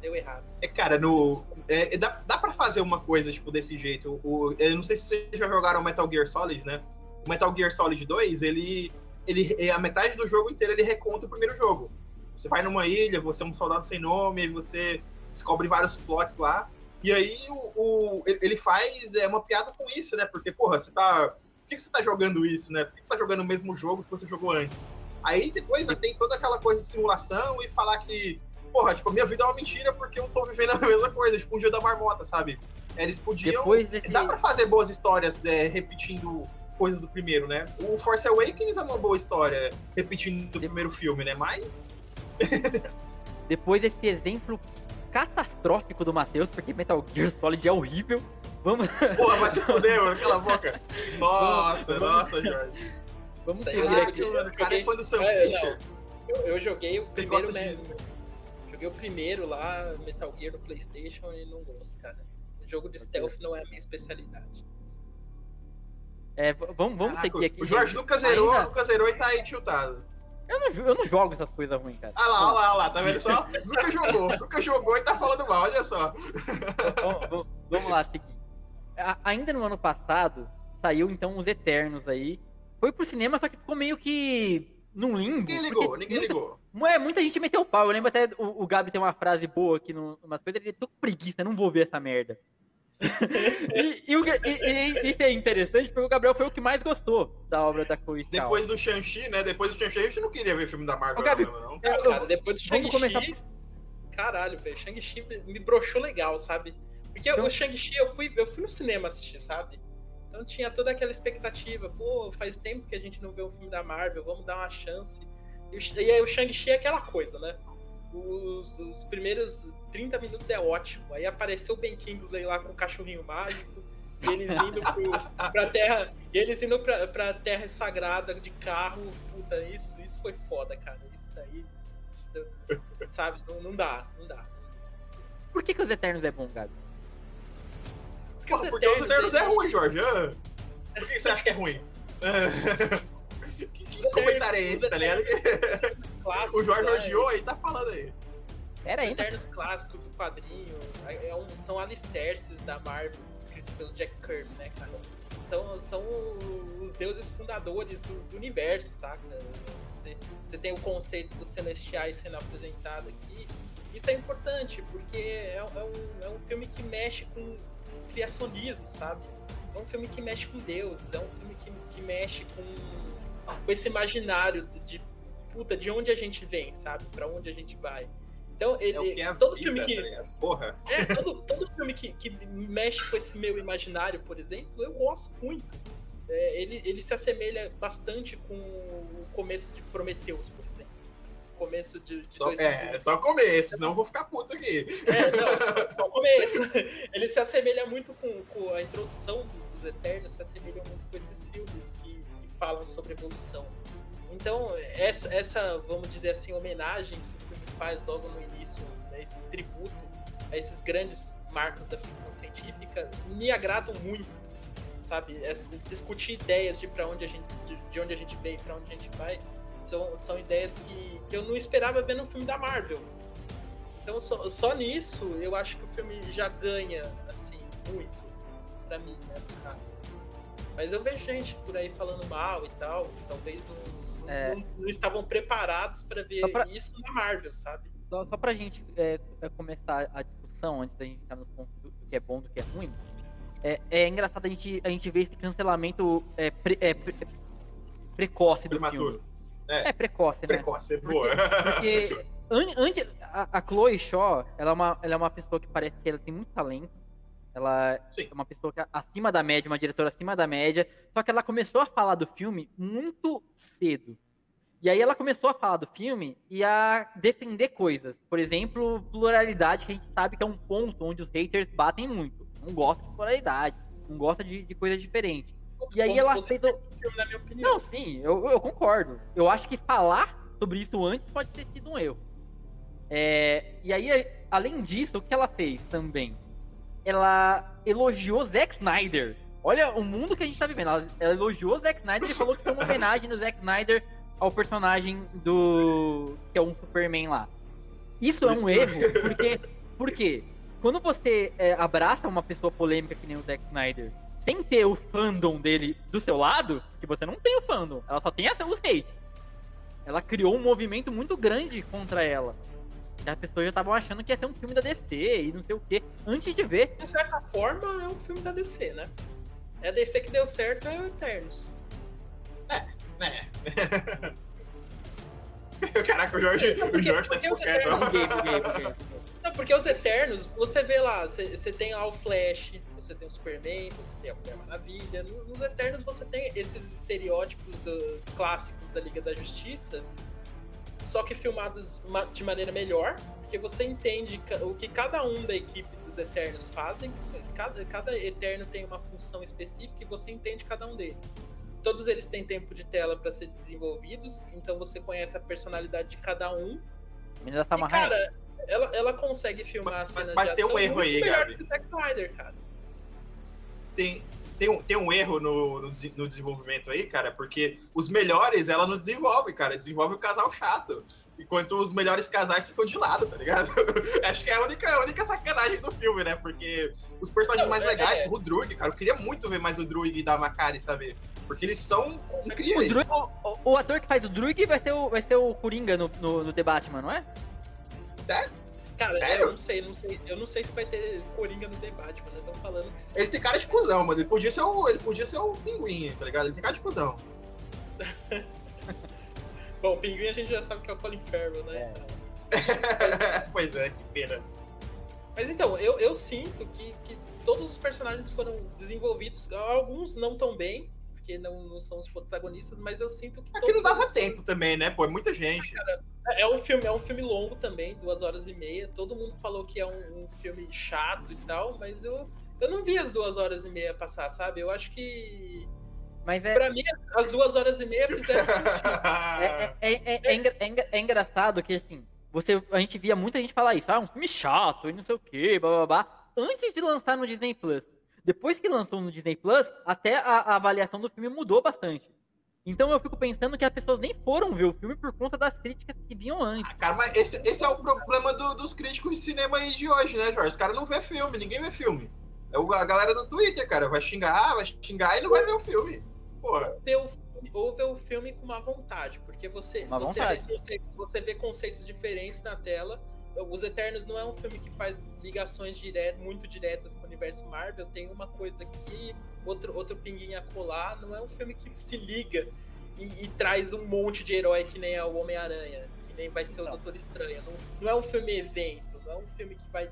Deu errado. É, cara, no. É, dá, dá pra fazer uma coisa, tipo, desse jeito. O, eu não sei se vocês já jogaram Metal Gear Solid, né? O Metal Gear Solid 2, ele. ele é, a metade do jogo inteiro ele reconta o primeiro jogo. Você vai numa ilha, você é um soldado sem nome, você descobre vários plots lá. E aí o, o- ele faz é, uma piada com isso, né? Porque, porra, você tá. Por que que você tá jogando isso, né? Por que que você tá jogando o mesmo jogo que você jogou antes? Aí depois né, tem toda aquela coisa de simulação e falar que, porra, tipo, a minha vida é uma mentira porque eu tô vivendo a mesma coisa, tipo, um dia da marmota, sabe? Eles podiam. Depois desse. Dá pra fazer boas histórias é, repetindo coisas do primeiro, né? O Force Awakens é uma boa história repetindo do primeiro filme, né? Mas. Depois desse exemplo catastrófico do Matheus, porque Metal Gear Solid é horrível. Vamos, Porra, vai se fuder, mano, cala a boca. Nossa, Vamos- nossa, Jorge. vamos eu aqui. Mano, o cara é fã do Sam É, Fisher. Eu, eu joguei o Você primeiro disso? Joguei o primeiro lá, Metal Gear no Playstation e não gosto, cara. Jogo de stealth não é a minha especialidade. É, vamos vamos Caraca, seguir aqui. O Jorge nunca zerou, Ainda- nunca zerou e tá aí tiltado. Eu não, eu não jogo essas coisas ruins, cara. Ah lá, olha lá, olha lá, tá vendo só? nunca jogou, nunca jogou e tá falando mal, olha só. Vamos, vamos- vamos lá, seguir. Ainda no ano passado, saiu então os Eternos aí. Foi pro cinema, só que ficou meio que num limbo. Ninguém ligou, ninguém muita, ligou. É, muita gente meteu o pau. Eu lembro até o, o Gabi tem uma frase boa aqui, no, umas coisas. Ele tô com preguiça, não vou ver essa merda. e, e, e- e- isso é interessante porque o Gabriel foi o que mais gostou da obra da Chloe. Depois do Shang-Chi, né? Depois do Shang-Chi, a gente não queria ver filme da Marvel, Ô, Gabi, não, não. Eu- eu- cara, depois do Shang-Chi. começar- Caralho, velho. Shang-Chi me- me broxou legal, sabe? Porque Então- o Shang-Chi eu fui, eu fui no cinema assistir, sabe? Então tinha toda aquela expectativa. Pô, faz tempo que a gente não vê um filme da Marvel, vamos dar uma chance. E, e aí o Shang-Chi é aquela coisa, né? Os, os primeiros 30 minutos é ótimo. Aí apareceu o Ben Kingsley lá com o cachorrinho mágico. E eles indo pro, pra terra. E eles indo pra, pra terra sagrada de carro. Puta, isso, isso foi foda, cara. Isso daí. Sabe? Não, não dá, não dá. Por que, que os Eternos é bom, Gabi? Porque, Porra, porque os Eternos é eles- ruim, Jorge. Ah, Por que você acha que é ruim? Que, que Os comentário é esse, tá ligado? clássicos O Jorge odiou aí, tá falando aí. Era Os ainda. Eternos clássicos do quadrinho é um- são alicerces da Marvel, escritos pelo Jack Kirby, né, cara? São, são os deuses fundadores do, do universo, saca? Você, você tem o conceito dos celestiais sendo apresentado aqui. Isso é importante, porque é, é um, é um filme que mexe com criacionismo, sabe? É um filme que mexe com deuses, é um filme que, que mexe com, com esse imaginário de disputa de onde a gente vem, sabe? Para onde a gente vai. Então, ele, É que é todo vida, filme que. tá ligado? Porra. É, todo, todo filme que, que mexe com esse meu imaginário, por exemplo, eu gosto muito. É, ele, ele se assemelha bastante com o começo de Prometheus, por exemplo. O começo de, de Só, 2000. é, só começo, senão eu vou ficar puto aqui. É, não, só, o começo. Ele se assemelha muito com, com a introdução do- dos Eternos, se assemelha muito com esses filmes que, que falam sobre evolução. Então, essa, essa, vamos dizer assim, homenagem que o filme faz logo no início, né, esse tributo a esses grandes marcos da ficção científica, me agradam muito, sabe? Essa- discutir ideias de para onde a gente, de, de onde a gente veio, para onde a gente vai, são, são ideias que, que eu não esperava ver no filme da Marvel. Então, só, só nisso, eu acho que o filme já ganha, assim, muito, pra mim, né, no caso. Mas eu vejo gente por aí falando mal e tal, talvez não, não- É. não- não estavam preparados pra ver pra- isso na Marvel, sabe? Só, só pra gente é, é, começar a discussão, antes da gente entrar nos pontos do, que é bom do que é ruim, é, é engraçado a gente, a gente ver esse cancelamento é, pre- é, pre- precoce do Prematuro. filme. É. É, precoce, né? Precoce, boa. Porque an- antes, a, a Chloe Shaw, ela é, uma, ela é uma pessoa que parece que ela tem muito talento. Ela Sim. é uma pessoa que é acima da média, uma diretora acima da média. Só que ela começou a falar do filme muito cedo. E aí ela começou a falar do filme e a defender coisas. Por exemplo, pluralidade, que a gente sabe que é um ponto onde os haters batem muito. Não gosta de pluralidade, não gosta de, de coisas diferentes. E aí ela fez do filme. Não, sim, eu, eu concordo. Eu acho que falar sobre isso antes pode ter sido um erro. É, e aí, além disso, o que ela fez também? Ela elogiou Zack Snyder. Olha o mundo que a gente tá vivendo. Ela, ela elogiou Zack Snyder e falou que foi uma homenagem do Zack Snyder ao personagem do. que é um Superman lá. Isso é um erro, porque. Por quê? Quando você é, abraça uma pessoa polêmica que nem o Zack Snyder, sem ter o fandom dele do seu lado, que você não tem o fandom, ela só tem os hates. Ela criou um movimento muito grande contra ela. As pessoas já estavam achando que ia ser um filme da DC e não sei o quê. Antes de ver, De certa forma, é um filme da DC, né? É a DC que deu certo, é o Eternos. É. Caraca, o Jorge, o Porque- Jorge tá porque os focado. Eternos- buguei, buguei, buguei. Não, porque os Eternos, você vê lá, você você tem lá o Flash, você tem o Superman, você tem a Mulher Maravilha. No- Nos Eternos você tem esses estereótipos do- clássicos da Liga da Justiça, só que filmados ma- de maneira melhor, porque você entende o que cada um da equipe dos Eternos fazem, cada, cada Eterno tem uma função específica e você entende cada um deles. Todos eles têm tempo de tela para ser desenvolvidos, então você conhece a personalidade de cada um. A menina tá E, amarrada. cara, ela, ela consegue filmar Mas- cenas mas de tem um ação erro muito aí, melhor Gabi. que o Zack Snyder, cara. tem, tem, um, tem um erro no, no, no desenvolvimento aí, cara, porque os melhores ela não desenvolve, cara. Desenvolve o casal chato. Enquanto os melhores casais ficam de lado, tá ligado? Acho que é a única, a única sacanagem do filme, né? Porque os personagens mais é- legais, é. o Druid, cara, eu queria muito ver mais o Druid da Macari, sabe? Porque eles são O, incríveis. O- o- o ator que faz o Druig vai ser o, vai ser o Coringa no, no, no The Batman, não é? Sério? Cara, Sério? eu não sei, não sei. Eu não sei se vai ter Coringa no debate, mano. Estão falando que sim. Ele tem cara de cuzão, mano. Ele podia ser o, ele podia ser o pinguim, tá ligado? Ele tem cara de cuzão. Bom, o Pinguim a gente já sabe que é o Colin Farrell, né? pois é, que pena. Mas então, eu, eu sinto que, que todos os personagens foram desenvolvidos, alguns não tão bem, porque não, não são os protagonistas, mas eu sinto que. Aqui É não dava tempo também, né? Pô, é muita gente. É um filme, é um filme longo também, duas horas e meia. Todo mundo falou que é um, um filme chato e tal, mas eu, eu não vi as duas horas e meia passar, sabe? Eu acho que. Mas é, Pra mim, as duas horas e meia fizeram é, é, é, é engra- é engra- é engraçado que, assim, você, a gente via muita gente falar isso. Ah, um filme chato e não sei o que, blá blá blá. Antes de lançar no Disney Plus. Depois que lançou no Disney Plus, até a, a avaliação do filme mudou bastante. Então eu fico pensando que as pessoas nem foram ver o filme por conta das críticas que vinham antes. Ah, cara, mas esse, esse é o problema do- dos críticos de cinema aí de hoje, né, Jorge? Os caras não vê filme, ninguém vê filme. É o- a galera do Twitter, cara, vai xingar, vai xingar e não vai ver o filme. Porra. ver o, ou ver o filme com má vontade, porque você, Má você, vontade. Vê, conce- você vê conceitos diferentes na tela. Os Eternos não é um filme que faz ligações diretas, muito diretas com o universo Marvel. Tem uma coisa aqui, outro, outro pinguinho a colar. Não é um filme que se liga e, e, traz um monte de herói que nem é o Homem-Aranha, que nem vai ser o Doutor Estranho. Não, não, é um filme evento, não é um filme que vai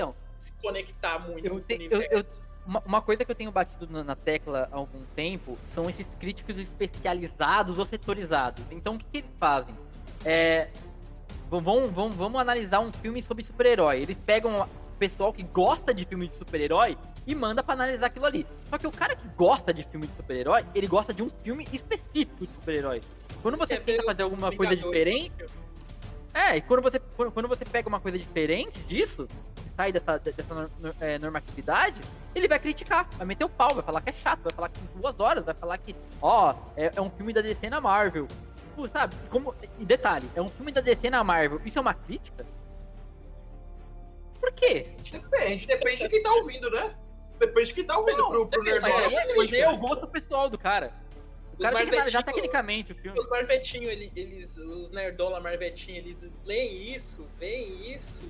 então, se conectar muito eu, te, eu, eu, uma, uma, coisa que eu tenho batido na, na, tecla há algum tempo são esses críticos especializados ou setorizados. Então, o que, que eles fazem? É, vamos, vamos, vamos analisar um filme sobre super-herói. Eles pegam o pessoal que gosta de filme de super-herói e manda para analisar aquilo ali. Só que o cara que gosta de filme de super-herói, ele gosta de um filme específico de super-herói. Quando você Quer tenta fazer alguma coisa diferente. É, e quando você, quando, você pega uma coisa diferente disso, que sai dessa, dessa é, normatividade, ele vai criticar, vai meter o pau, vai falar que é chato, vai falar que em duas horas, vai falar que, ó, é, é um filme da DC na Marvel. Tipo, sabe? Como, e detalhe, é um filme da DC na Marvel. Isso é uma crítica? Por quê? Depende, depende de quem tá ouvindo, né? Depende de quem tá ouvindo não, pro, pro depende, Nerdola. Mas aí, é, é o gosto pessoal do cara. O cara tem que analisar tecnicamente o filme. Os Marvetinhos, eles, os Nerdola Marvetinhos, eles leem isso, veem isso,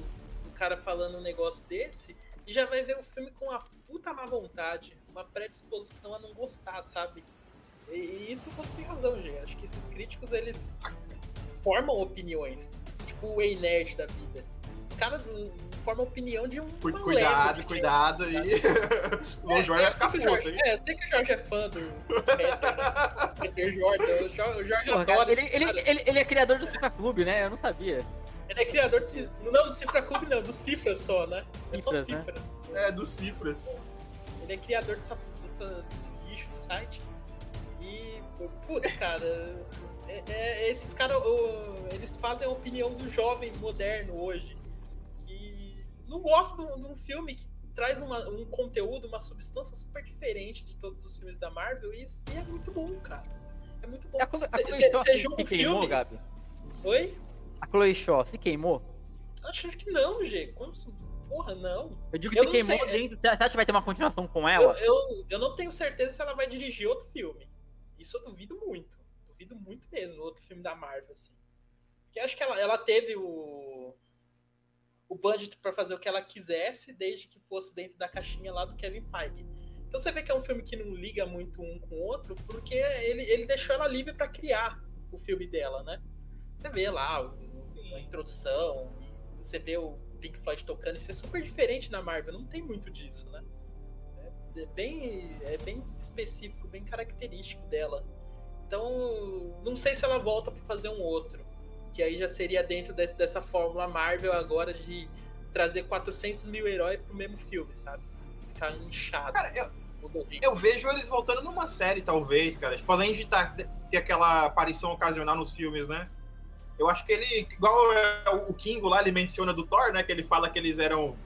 o cara falando um negócio desse, e já vai ver o filme com uma puta má vontade, uma predisposição a não gostar, sabe? E, isso você tem razão, gente. Acho que esses críticos, eles formam opiniões. Tipo o Ei Nerd da vida. Esses caras formam opinião de um. Cuidado, cuidado aí. o é, Jorge é, sei que o Jorge, é, sei que o Jorge é fã do Peter Jordan. O Jorge Porra, adora. Ele, ele, ele, ele, é criador do Cifra Clube, né? Eu não sabia. Ele é criador do. Não, do Cifra Clube não, do Cifras só, né? É Cifras, só Cifras. Né? É, do Cifras. Ele é criador dessa, dessa, desse lixo de site. E, putz, cara, é, é, esses caras, eles fazem a opinião do jovem moderno hoje. E não gosto de um filme que traz uma, um conteúdo, uma substância super diferente de todos os filmes da Marvel. E, e é muito bom, cara. É muito bom. Você junta um queimou, filme... Gabi? Oi? A Chloe Shaw se queimou? Acho que não, G. Como Porra, não. Eu digo que eu se queimou dentro. Você acha que vai ter uma continuação com ela? Eu, eu, eu, não tenho certeza se ela vai dirigir outro filme. Isso eu duvido muito. Duvido muito mesmo, outro filme da Marvel, assim. Porque acho que ela, ela teve o. O budget para fazer o que ela quisesse, desde que fosse dentro da caixinha lá do Kevin Feige. Então você vê que é um filme que não liga muito um com o outro, porque ele, ele deixou ela livre para criar o filme dela, né? Você vê lá o, a introdução, você vê o Pink Floyd tocando, isso é super diferente na Marvel, não tem muito disso, né? É bem, é bem específico, bem característico dela. Então, não sei se ela volta para fazer um outro. Que aí já seria dentro desse, dessa fórmula Marvel agora de trazer 400 mil heróis pro mesmo filme, sabe? Ficar inchado. Cara, eu, eu vejo eles voltando numa série, talvez, cara. Tipo, além de tá, ter aquela aparição ocasional nos filmes, né? Eu acho que ele, igual o Kingo lá, ele menciona do Thor, né? Que ele fala que eles eram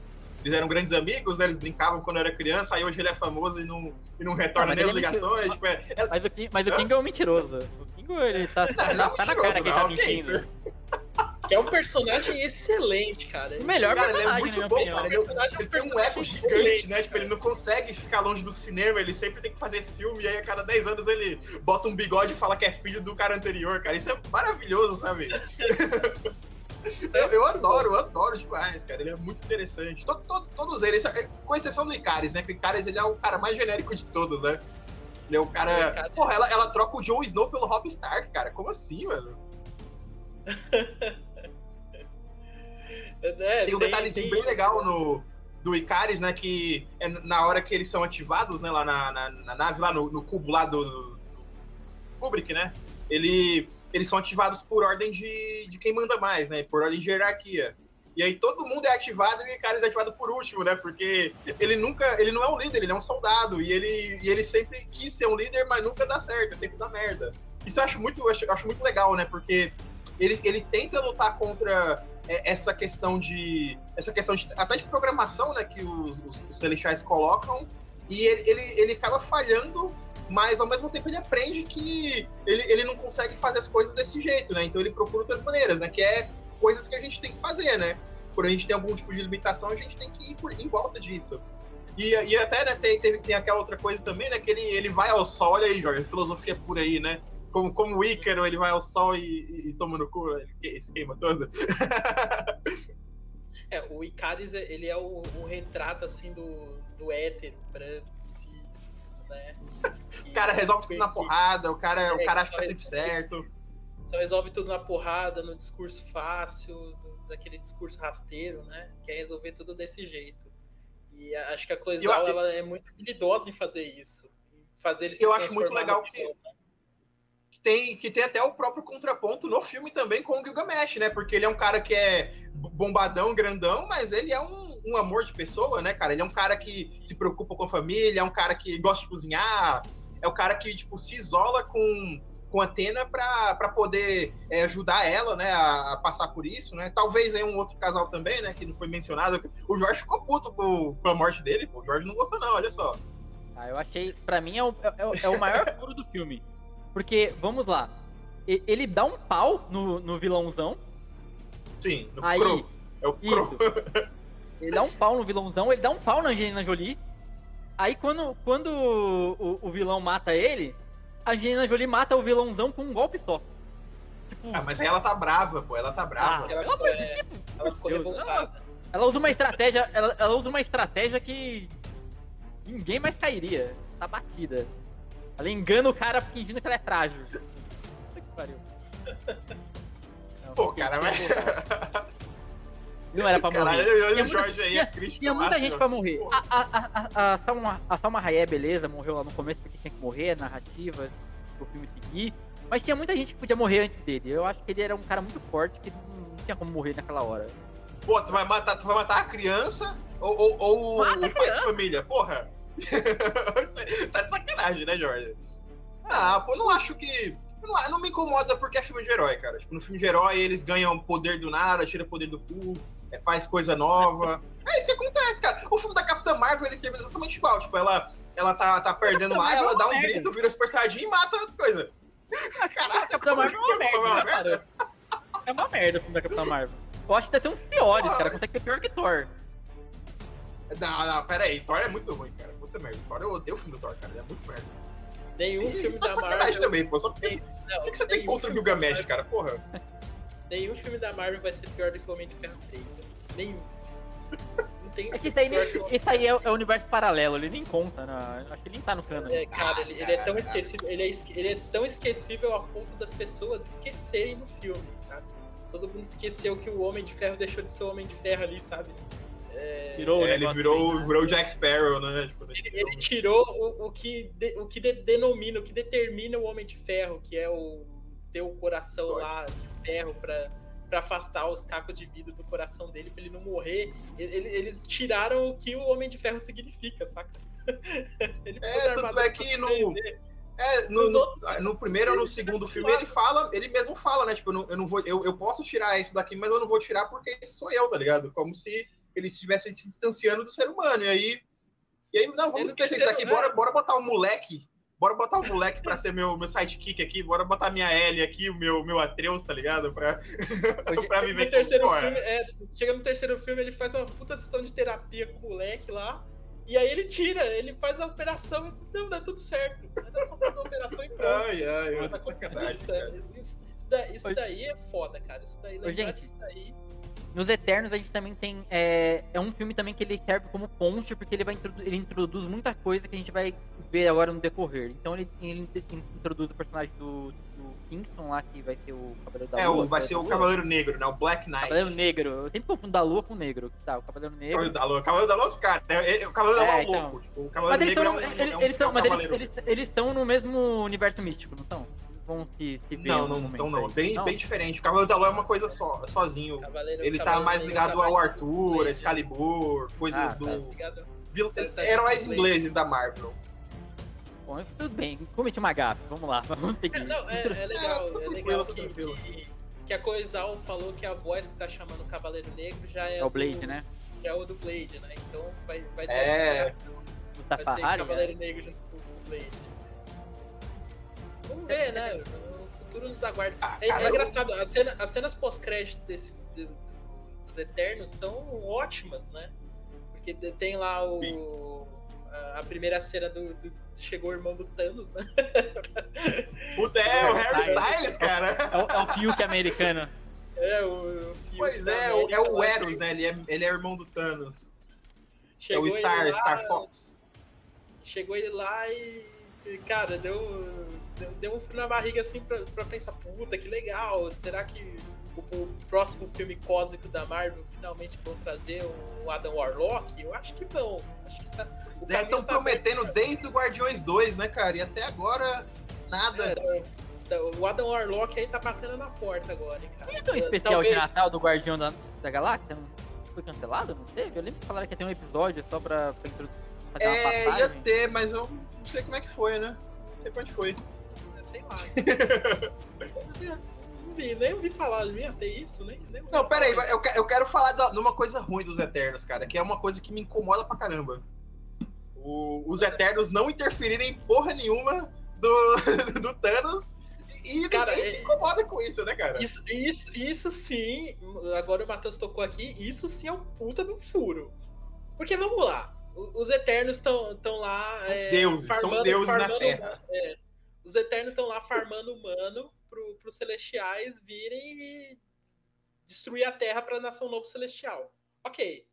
eles eram grandes amigos, né? Eles brincavam quando era criança, aí hoje ele é famoso e não, e não retorna ah, nem as é ligações. Tipo, é, é... Mas, o King, mas o King é um mentiroso. O King, ele tá, não, não tá na cara que ele tá mentindo. Que é um personagem excelente, cara. O melhor cara, personagem, ele é muito bom, cara. Ele, é ele tem um eco gigante, né? Tipo, ele não consegue ficar longe do cinema, ele sempre tem que fazer filme, e aí a cada 10 anos ele bota um bigode e fala que é filho do cara anterior, cara. Isso é maravilhoso, sabe? Eu, eu, adoro, eu adoro demais, cara. Ele é muito interessante. Todo, todo, todos eles, com exceção do Icaris, né? Que o Icaris ele é o cara mais genérico de todos, né? Ele é o cara. Porra, ela, ela troca o Jon Snow pelo Rob Stark, cara. Como assim, mano? é, tem um detalhezinho tem... bem legal no, do Icaris, né? Que é na hora que eles são ativados, né? Lá na, na, na nave, lá no, no, cubo lá do, do Kubrick, né? Ele eles são ativados por ordem de, de quem manda mais, né? Por ordem de hierarquia. E aí todo mundo é ativado e o cara é ativado por último, né? Porque ele nunca, ele não é um líder, ele é um soldado e ele, e ele sempre quis ser um líder, mas nunca dá certo, sempre dá merda. Isso eu acho muito, acho, acho muito legal, né? Porque ele, ele tenta lutar contra é, essa questão de essa questão de, até de programação, né? Que os, os, os celestiais colocam e ele, ele, ele acaba falhando mas ao mesmo tempo ele aprende que ele, ele não consegue fazer as coisas desse jeito, né? Então ele procura outras maneiras, né? Que é coisas que a gente tem que fazer, né? Por a gente ter algum tipo de limitação, a gente tem que ir por, em volta disso. E, e até, né, tem, tem, tem aquela outra coisa também, né? Que ele, ele vai ao sol, olha aí, Jorge, filosofia por aí, né? Como, como o Ícaro, ele vai ao sol e, e, toma no cu, ele se queima todo. é, o Icaris, ele é o, o retrato, assim, do, do éter branco, né? O cara resolve tudo na porrada, o cara, o É, cara que acha sempre certo. Só resolve tudo na porrada, no discurso fácil, daquele discurso rasteiro, né? Quer resolver tudo desse jeito. E acho que a Cloizal, Eu- ela é muito habilidosa em fazer isso. Em fazer ele se Eu acho muito legal que- vilão. que tem, que tem até o próprio contraponto no filme também com o Gilgamesh, né? Porque ele é um cara que é bombadão, grandão, mas ele é um, um amor de pessoa, né, cara? Ele é um cara que se preocupa com a família, é um cara que gosta de cozinhar, é o cara que, tipo, se isola com, com a Atena pra, pra poder é, ajudar ela, né, a, a passar por isso, né? Talvez aí um outro casal também, né, que não foi mencionado. O Jorge ficou puto com, com a morte dele, pô. O Jorge não gostou não, olha só. Ah, eu achei. Pra mim é o, é, o- é o maior furo do filme. Porque, vamos lá. Ele dá um pau no, no vilãozão. Sim, no Aí, Crow. É o Crow. Ele dá um pau no vilãozão, ele dá um pau na Angelina Jolie. Aí quando, quando o, o- o vilão mata ele, a Angelina Jolie mata o vilãozão com um golpe só. Tipo, Ah, mas aí ela tá brava, pô. Ela tá brava. Ah, Ela, de é, ela ficou Deus, revoltada. ela usa uma estratégia. Ela, ela usa uma estratégia que ninguém mais cairia. Tá batida. Ela engana o cara fingindo que ela é frágil. Puta que pariu. Não, Pô, cara, mas. Não era pra morrer. Caralho, eu e Tinha o muita- Jorge aí tinha- é crítico. Tinha muita gente pra morrer. A, a, a, a, Salma, a Salma Hayek, beleza, morreu lá no começo porque tinha que morrer, a narrativa, o filme seguir. Mas tinha muita gente que podia morrer antes dele. Eu acho que ele era um cara muito forte que não tinha como morrer naquela hora. Pô, tu vai matar, tu vai matar a criança ou, ou, ou Mata a o pai de família? Porra. tá de sacanagem, né, Jorge? Ah, pô, não acho que. Não, não me incomoda porque é filme de herói, cara. Tipo, no filme de herói eles ganham poder do nada, tira poder do cu, é, faz coisa nova. É isso que acontece, cara. O filme da Capitã Marvel ele termina exatamente igual. Tipo, ela, ela tá, tá perdendo lá, ela é dá uma um merda. grito, vira Super Saiyajin e mata a coisa. Caralho, Capitã Marvel é uma merda, assim? né, cara? É uma merda o filme da Capitã Marvel. Eu acho que deve ser um dos piores, cara. Consegue ser pior que Thor. Não, não, pera aí. Thor é muito ruim, cara. Puta merda. Thor, eu odeio o filme do Thor, cara. Ele é muito merda. Nenhum Isso filme tá da Marvel. também, pô. Só porque não, O que, que você tem contra o Gilgamesh, cara? Porra. Nenhum filme da Marvel vai ser pior do que o Homem de Ferro 3. Nenhum. Não tem É que isso aí, isso aí é, é o universo paralelo, ele nem conta, né? Acho que ele nem tá no cano. É, cara, ele, ele é tão esquecível, ele é, ele é tão esquecível a ponto das pessoas esquecerem no filme, sabe? Todo mundo esqueceu que o Homem de Ferro deixou de ser o Homem de Ferro ali, sabe? É, É, ele negócio virou, né? virou o Jack Sparrow, né? Tipo, ele, ele tirou o, o que, de- o que de- denomina, o que determina o Homem de Ferro, que é o ter o coração Dói. lá de ferro pra, pra afastar os cacos de vidro do coração dele, pra ele não morrer. Ele- eles tiraram o que o Homem de Ferro significa, saca? ele É, tanto é que no-. É, no, Os no, outros- no primeiro ou no segundo filme ele fala, ele mesmo fala, né? Tipo, eu não, eu não vou. Eu, eu posso tirar isso daqui, mas eu não vou tirar porque esse sou eu, tá ligado? Como se ele estivesse se distanciando do ser humano. E aí. E aí, não, vamos esquecer isso daqui, né? bora, bora botar o moleque. Bora botar o moleque pra ser meu, meu sidekick aqui, bora botar minha Ellie aqui, o meu, meu Atreus, tá ligado? Pra, pra viver No terceiro Pô, é. filme, é, chega no terceiro filme, ele faz uma puta sessão de terapia com o moleque lá. E aí ele tira, ele faz a operação e não, dá tudo certo. Era só fazer a operação e pronto. Ai, ai, ai, Tá. Isso, isso da- isso daí é foda, cara. Isso daí, lembrar gente, disso daí. Nos Eternos a gente também tem. É, é um filme também que ele serve como ponte, porque ele vai introdu- ele introduz muita coisa que a gente vai ver agora no decorrer. Então ele, ele in- introduz o personagem do, do Kingston lá, que vai ser o Cavaleiro da É, Lua. o, vai ser o. Cavaleiro Negro, né? O Black Knight. Cavaleiro Negro. Eu sempre confundo da Lua com o Negro. Tá, o Cavaleiro Negro. Cavaleiro da Lua. Cavaleiro da Lua é outro cara. É, é- o Cavaleiro da Lua é É, um então. louco. Tipo, o Mas Cavaleiro eles Negro estão é um, eles, é um, eles é tão- um mas eles, eles, eles estão no mesmo universo místico, não estão? Vão se, se ver. Não, não, então não. aí. Bem, Não? bem diferente. O Cavaleiro da Lua é uma coisa só, sozinho. Cavaleiro, Ele tá Cavaleiro mais Negro ligado tá ao mais Arthur, Blade, Excalibur, coisas Ah, do. tá. vil- Tá- tá heróis Blade. ingleses da Marvel. Bom, tudo bem, cometi uma gafe. Vamos lá, vamos seguir. Não, é, é legal, É, tô é tranquilo, legal que, tranquilo. que, que a Coisal falou que a voz que tá chamando o Cavaleiro Negro já é, É o Blade, do, né? já é o do Blade, né? Então vai, vai ter É. essa. Do Vai ser Tafahari, Cavaleiro né? Negro junto com o Blade. Vamos ver, né? O futuro nos aguarda. Ah, É, é engraçado, as, cena- as cenas pós-crédito desse do- dos Eternos são ótimas, né? Porque tem lá o. A, a primeira cena do, do- Chegou o irmão do Thanos, né? Puta, é o Harry Styles. Cara. É o, é o Fiuk americano. É, o. o Fiuk Pois da é, o- é o Eros, né? Ele é, ele é irmão do Thanos. Chegou é o Star, lá, Star Fox. Chegou ele lá e cara, deu, deu, um frio na barriga assim pra, pra pensar, puta, que legal. Será que o, o próximo filme cósmico da Marvel finalmente vão trazer o Adam Warlock? Eu acho que vão. Acho que tá, estão tá prometendo bem, desde o Guardiões 2, né, cara? E até agora, nada. É, O Adam Warlock aí tá batendo na porta agora, hein, cara. Não tão especial Talvez- de Natal do Guardião da, da Galáxia? Não foi cancelado? Não teve? Eu lembro que falaram que ia ter um episódio só pra, pra É, ia ter, mas eu não sei como é que foi, né? Não sei pra onde foi. Sei lá. não vi, nem ouvi falar, ia ter isso, nem. nem ouvi Não, pera aí, eu, eu quero falar de uma coisa ruim dos Eternos, cara, que é uma coisa que me incomoda pra caramba. O- os Eternos não interferirem em porra nenhuma do, do Thanos e Cara, ninguém é- se incomoda com isso, né, cara? Isso, isso, isso sim, agora o Matheus tocou aqui, isso sim é um puta do furo. Porque vamos lá, os Eternos estão lá. São é, deuses, são farmando- deuses na farmando- Terra. é, os Eternos estão lá farmando humano pro, pros Celestiais virem e destruir a Terra pra nação novo celestial. Ok.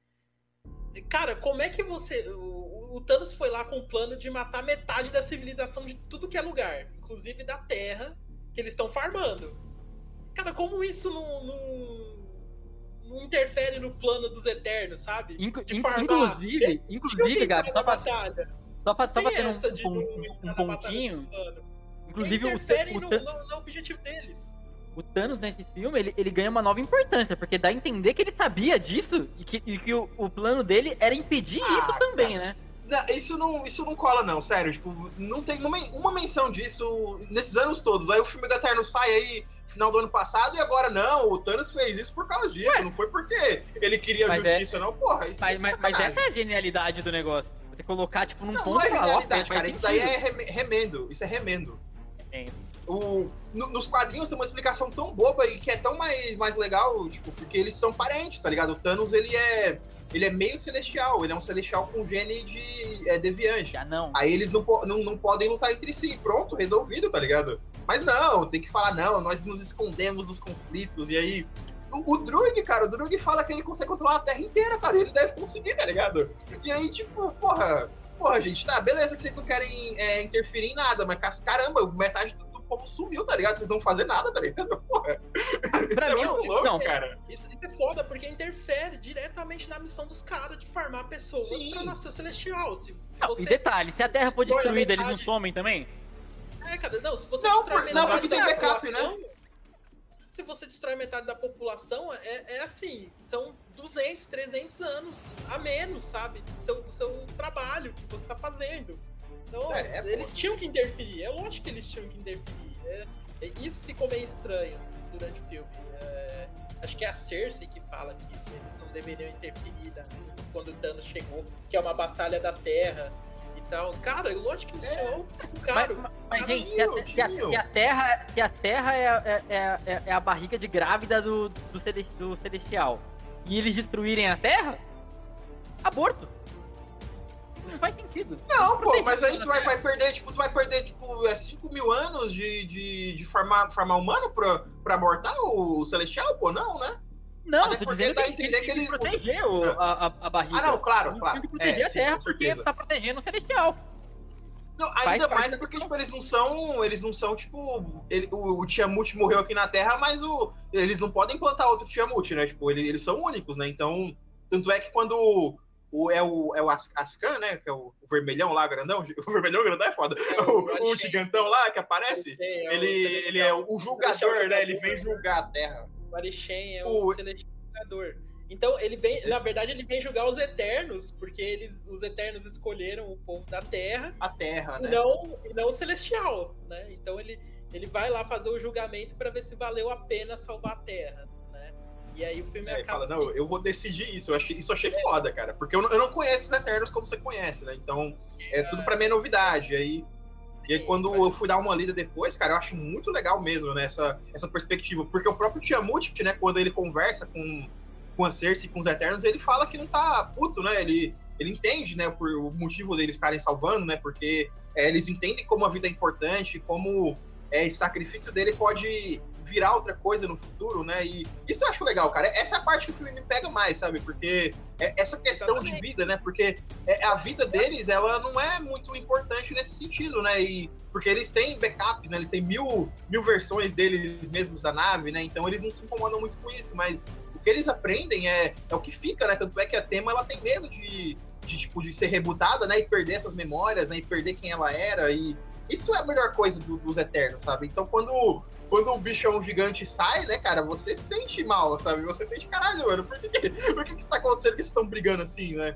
Cara, como é que você. O, o Thanos foi lá com o plano de matar metade da civilização de tudo que é lugar, inclusive da Terra, que eles estão farmando. Cara, como isso não, não, interfere no plano dos Eternos, sabe? Inclusive, inclusive, Gabi, só pra, batalha. só pra, só pra ter um, um- um batalha pontinho. Inclusive o, o, no, no- no objetivo deles. o Thanos nesse filme, ele, ele ganha uma nova importância, porque dá a entender que ele sabia disso e que, e que o, o plano dele era impedir Ah, isso também, né? Não, isso, não, isso não cola, não, sério. Tipo, não tem uma, uma menção disso nesses anos todos. Aí o filme do Eterno sai aí final do ano passado e agora não, o Thanos fez isso por causa disso, não foi porque ele queria Mas é- justiça, não, porra. Isso Mas, é mas, mas essa é a genialidade do negócio. Você colocar, tipo, num Não, ponto não é genialidade, cara. Isso daí é reme- remendo. Isso é remendo. O, no- nos quadrinhos tem uma explicação tão boba e que é tão mais, mais legal, tipo, porque eles são parentes, tá ligado? O Thanos, ele é. Ele é meio celestial, ele é um celestial com gene de é, deviante. Não. Aí eles não, não, não podem lutar entre si. Pronto, resolvido, tá ligado? Mas não, tem que falar, não, nós nos escondemos dos conflitos. E aí. O, o Drug, cara, o Drug fala que ele consegue controlar a Terra inteira, cara. E ele deve conseguir, tá ligado? E aí, tipo, porra. Porra, gente, tá, beleza que vocês não querem é, interferir em nada, mas caramba, metade do, do povo sumiu, tá ligado? Vocês não vão fazer nada, tá ligado? Porra. Pra Isso mim, é muito louco, não, cara. Isso, isso é foda porque interfere diretamente na missão dos caras de farmar pessoas Sim. pra nascer celestial. Se, se Não, você E detalhe, se a Terra for destruída, eles não metade- somem também? É, cara, não, se você Não, destrói por- não, metade porque tem backup, né? Se você destrói metade da população, é, é assim, são 200, 300 anos a menos, sabe? Do seu, do seu trabalho que você tá fazendo. Então, É, é eles tinham que interferir. É lógico que eles tinham que interferir. É- é- isso ficou meio estranho durante o filme. É, acho que é a Cersei que fala que eles não deveriam interferir da- quando o Thanos chegou, que é uma batalha da Terra tal. Cara, lógico que isso É. é um caro. mas, mas, gente, se a, se a- Terra, se a terra é, é, é, é a barriga de grávida do, do, cele- do Celestial e eles destruírem a Terra, aborto. Não faz sentido. Não, pô, mas aí tu vai, vai perder, tipo, tu vai perder, tipo, é 5 mil anos de, de, de formar, formar humano pra, pra abortar o Celestial, pô, não, né? Não, Até tô porque dizendo que que têm que eles- proteger o- a, a, barriga. Ah, não, claro, claro. têm que proteger É, a sim, Terra com porque tá protegendo o Celestial. Não, Faz ainda parte mais porque, tipo, eles não são. Eles não são, tipo. Ele, o, o Tiamut morreu aqui na Terra, mas o, eles não podem plantar outro Tiamut, né? Tipo, ele- eles são únicos, né? Então. Tanto é que quando. O, é o, é o As- Ascan, né? Que é o, o vermelhão lá, grandão. O vermelhão grandão é foda. É, o, o gigantão lá que aparece. É, Ele, ele é o julgador, né? Ele vem julgar a Terra. O Arishem é O- o celestiador. Então, ele vem, na verdade, ele vem julgar os Eternos, porque eles, os Eternos escolheram o povo da Terra A Terra, e né? não, e não o Celestial, né? Então ele, ele vai lá fazer o julgamento para ver se valeu a pena salvar a Terra, né? E aí o filme É, acaba fala, não, assim, eu vou decidir isso. Eu achei, isso eu achei foda, cara. Porque eu, não- eu não conheço os Eternos como você conhece, né? Então, é tudo pra mim é novidade. Aí, e aí, quando eu fui dar uma lida depois, cara, eu acho muito legal mesmo, né? Essa, essa perspectiva. Porque o próprio Tiamut, né, quando ele conversa com, com a Cersei e com os Eternos, ele fala que não tá puto, né? Ele, ele entende, né, por o motivo deles estarem salvando, né? Porque é, eles entendem como a vida é importante, como é, esse sacrifício dele pode virar outra coisa no futuro, né? E isso eu acho legal, cara. Essa é a parte que o filme me pega mais, sabe? Porque é essa questão de vida, né? Porque é, a vida deles, ela não é muito importante nesse sentido, né? E porque eles têm backups, né? Eles têm mil, mil versões deles mesmos da nave, né? Então eles não se incomodam muito com isso, mas o que eles aprendem é, é o que fica, né? Tanto é que a tema ela tem medo de, de, tipo, de ser rebutada, né? E perder essas memórias, né? E perder quem ela era. E isso é a melhor coisa do, dos Eternos, sabe? Então quando, quando o bichão gigante sai, né, cara, você sente mal, sabe? Você sente, caralho, mano, por que, por que, que está acontecendo que eles estão brigando assim, né?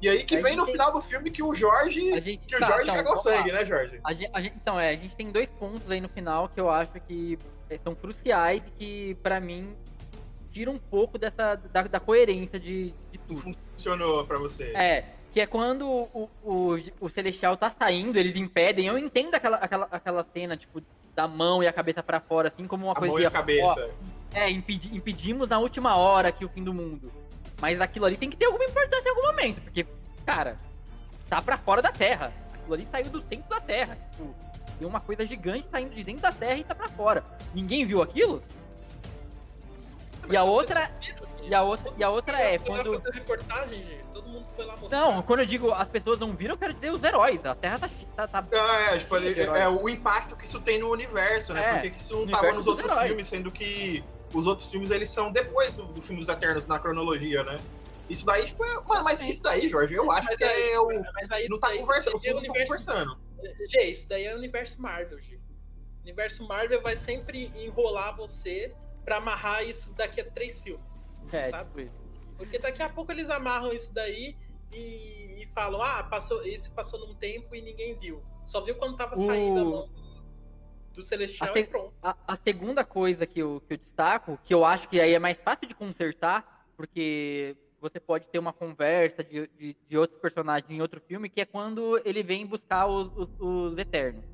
E aí que a vem no tem... final do filme que o Jorge. Gente... Que o tá, Jorge então, cagou sangue, né, Jorge? A gente, a gente, então, é, a gente tem dois pontos aí no final que eu acho que é, são cruciais e que, para mim, tiram um pouco dessa. da, da coerência de, de tudo. Funcionou para você. É. Que é quando o, o, o, Celestial tá saindo, eles impedem. Eu entendo aquela, aquela, aquela cena, tipo, da mão e a cabeça para fora, assim, como uma a coisa mão de. E a cabeça. Ó, é, impedi, impedimos na última hora aqui o fim do mundo. Mas aquilo ali tem que ter alguma importância em algum momento, porque, cara, tá para fora da Terra. Aquilo ali saiu do centro da Terra. Tipo, tem uma coisa gigante saindo de dentro da Terra e tá para fora. Ninguém viu aquilo? E a outra. E a outra, e a outra é quando. reportagem, gente. Todo mundo foi lá mostrar. Não, quando eu digo as pessoas não viram, eu quero dizer os heróis. A Terra tá. tá, tá ah, é, tipo, é, o impacto que isso tem no universo, né? É, Porque isso não tava nos outros heróis. filmes, sendo que os outros filmes eles são depois do, do filme dos Eternos na cronologia, né? Isso daí, tipo, é... Mano, mas isso daí, Jorge, eu acho mas que aí, é o. Mas aí não tá conversando, vocês não estão conversando. Gê, isso daí é o universo Marvel, G. O universo Marvel vai sempre enrolar você pra amarrar isso daqui a três filmes. É, sabe? Tipo Porque daqui a pouco eles amarram isso daí e, e, falam, ah, passou, esse passou num tempo e ninguém viu. Só viu quando tava saindo a mão do Celestial e pronto. A, a, segunda coisa que eu, que eu destaco, que eu acho que aí é mais fácil de consertar, porque você pode ter uma conversa de, de, de outros personagens em outro filme, que é quando ele vem buscar os, os, os Eternos.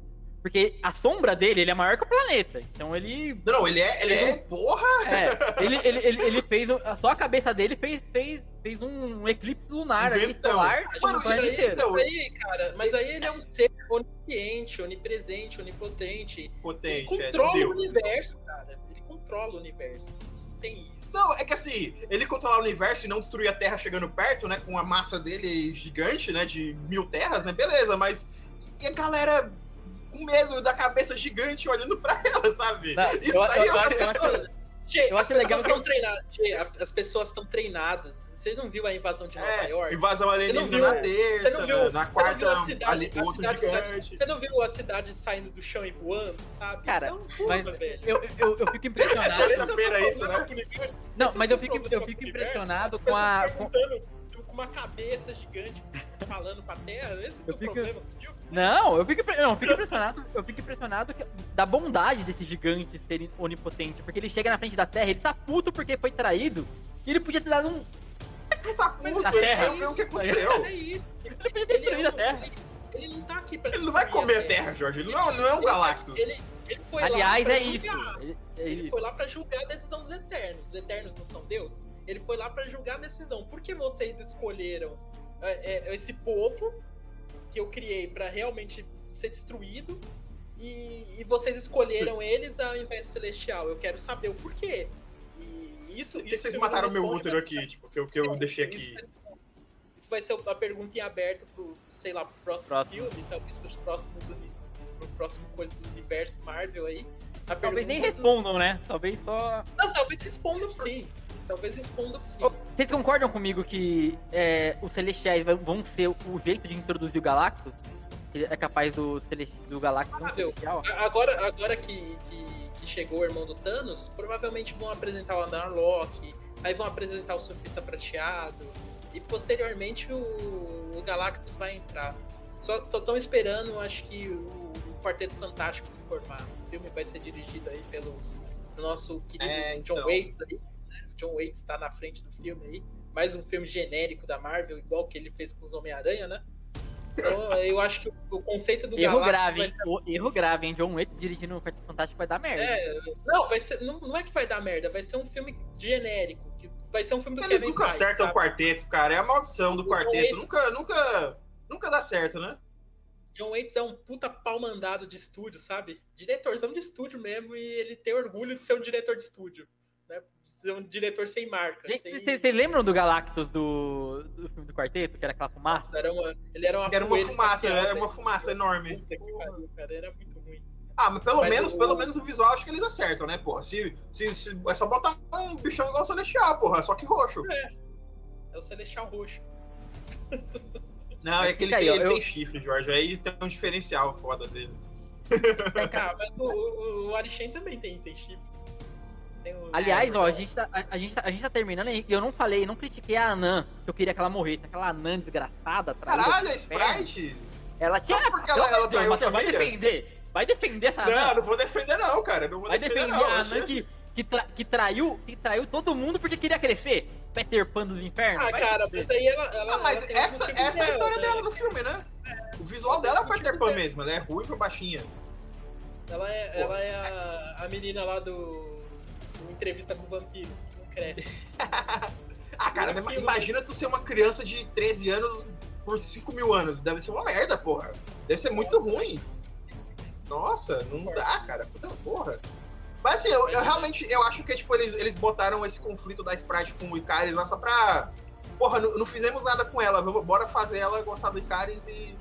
Porque a sombra dele, ele é maior que o planeta. Então ele. Não, ele é. Ele é. Porra! É. Ele, ele, ele, ele fez. Só a cabeça dele fez, fez, fez um eclipse lunar ali, solar. Mano, tipo, aí, então, aí, cara, mas aí ele é um ser onisciente, onipresente, onipotente. Potente, ele é, controla é, o universo, cara. Ele controla o universo. Não tem isso. Não, é que assim, ele controlar o universo e não destruir a Terra chegando perto, né? Com a massa dele gigante, né? De mil terras, né? Beleza, mas. E a galera com medo da cabeça gigante olhando pra ela, sabe? Não, Isso eu, daí eu, eu, acho, eu acho, Gê, eu acho legal que... treinadas, Gê, as pessoas estão treinadas. Você não viu a invasão de Nova é, York? Invasão alienígena na terça, viu, na quarta, a cidade, ali, a cidade gigante. Você não viu a cidade saindo do chão e voando, sabe? Cara, então, mas eu, eu, eu fico impressionado. É isso, né? Não, mas eu fico, eu fico impressionado com a... Com uma cabeça gigante falando pra terra. Esse é o problema. Não, eu fico, não, eu fico impressionado, eu fico impressionado que, da bondade desses gigantes serem onipotentes, porque ele chega na frente da Terra, ele tá puto porque foi traído, e ele podia ter dado um tá puto, na Terra. É o que aconteceu. É isso. Ele podia ter destruído é a Terra. Ele, ele, não tá aqui pra Ele não vai comer a Terra, Jorge. Ele não, não é um Galactus. Ele, ele foi Aliás, lá é isso. Ele, ele foi lá pra julgar a decisão dos Eternos. Os Eternos não são Deus? Ele foi lá para julgar a decisão. Por que vocês escolheram é, é, esse povo que eu criei para realmente ser destruído e, e, vocês escolheram eles ao invés do Celestial? Eu quero saber o porquê. E isso. Por que vocês mataram meu útero aqui, tipo, que eu, que eu deixei aqui? Isso vai, isso vai, ser a pergunta em aberto pro, sei lá, pro próximo, próximo. filme, talvez pros próximos pro próximo coisa do universo Marvel aí. talvez nem respondam, né? Talvez só. Não, talvez respondam sim. Talvez respondam sim. Vocês concordam comigo que é, os Celestiais vão ser o jeito de introduzir o Galactus? É capaz do, do Galactus ah, celestial? Agora, agora que, que, que, chegou o irmão do Thanos, provavelmente vão apresentar o Anarlock, aí vão apresentar o Surfista Prateado, e posteriormente o, o Galactus vai entrar. Só estão esperando, acho que, o, o Quarteto Fantástico se formar. O filme vai ser dirigido aí pelo nosso querido é, então... John Waits aí. John Waits está na frente do filme aí. Mais um filme genérico da Marvel, igual que ele fez com os Homem-Aranha, né? Então, eu acho que o conceito do Erro grave, hein? Ser... Erro grave, hein? John Waits dirigindo um Quarteto Fantástico vai dar merda. É, não, vai ser, não, não é que vai dar merda, vai ser um filme genérico. Que vai ser um filme do Eles Kevin nunca Feige, acertam o quarteto, cara. É a maldição do quarteto. Waits... Nunca, nunca, nunca dá certo, né? John Waits é um puta pau mandado de estúdio, sabe? Diretorzão de estúdio mesmo, e ele tem orgulho de ser um diretor de estúdio. Né? Ser um diretor sem marca. Vocês sem... lembram do Galactus do, do filme do quarteto, que era aquela fumaça? Nossa, era uma, ele era uma, Era uma fumaça, espacial, era né? uma fumaça enorme. Puta que pariu, cara, era muito ruim. Ah, mas pelo Mas menos, o- pelo menos o visual acho que eles acertam, né, porra? Se, se, se- é só botar um bichão igual o Celestial, porra, só que roxo. É o Celestial Roxo. Não, é que ele, aí, tem, ó, ele eu- tem chifre, Jorge. Aí tem um diferencial foda dele. Ah, mas o, o, o Arishem também tem, tem chip. Aliás, é, ó, a gente, tá, a, a gente tá, a gente tá terminando e eu não falei, não critiquei a Anã, que eu queria que ela morresse. Aquela Anã desgraçada, Caralho, a inferno. Sprite? Ela tinha. Só porque ela- ela Matheus, vai defender. Vai defender essa Não, Anã. não vou defender não, cara. Não vou Vai defender, defender não. a Achei- Anã que, que, tra- que traiu, que traiu todo mundo porque queria crescer. Peter Pan dos infernos. Ah, vai cara, defender. mas aí ela. ela Ah, mas ela essa, motivos essa é a história né? dela no filme, né? O visual dela é o Peter motivos Pan dela. mesmo. Ela é ruiva, baixinha. Ela é, ela é a, a menina lá do, do Entrevista com o Vampiro. que Não cresce. Ah, cara, imagina tu ser uma criança de 13 anos por 5 mil anos. Deve ser uma merda, porra. Deve ser muito ruim. Nossa, não dá, cara. Puta porra. Mas assim, eu, eu realmente eu acho que tipo, eles, eles botaram esse conflito da Sprite com o Icaris lá só pra. Porra, não, não fizemos nada com ela. vamos- Bora fazer ela gostar do Icaris e.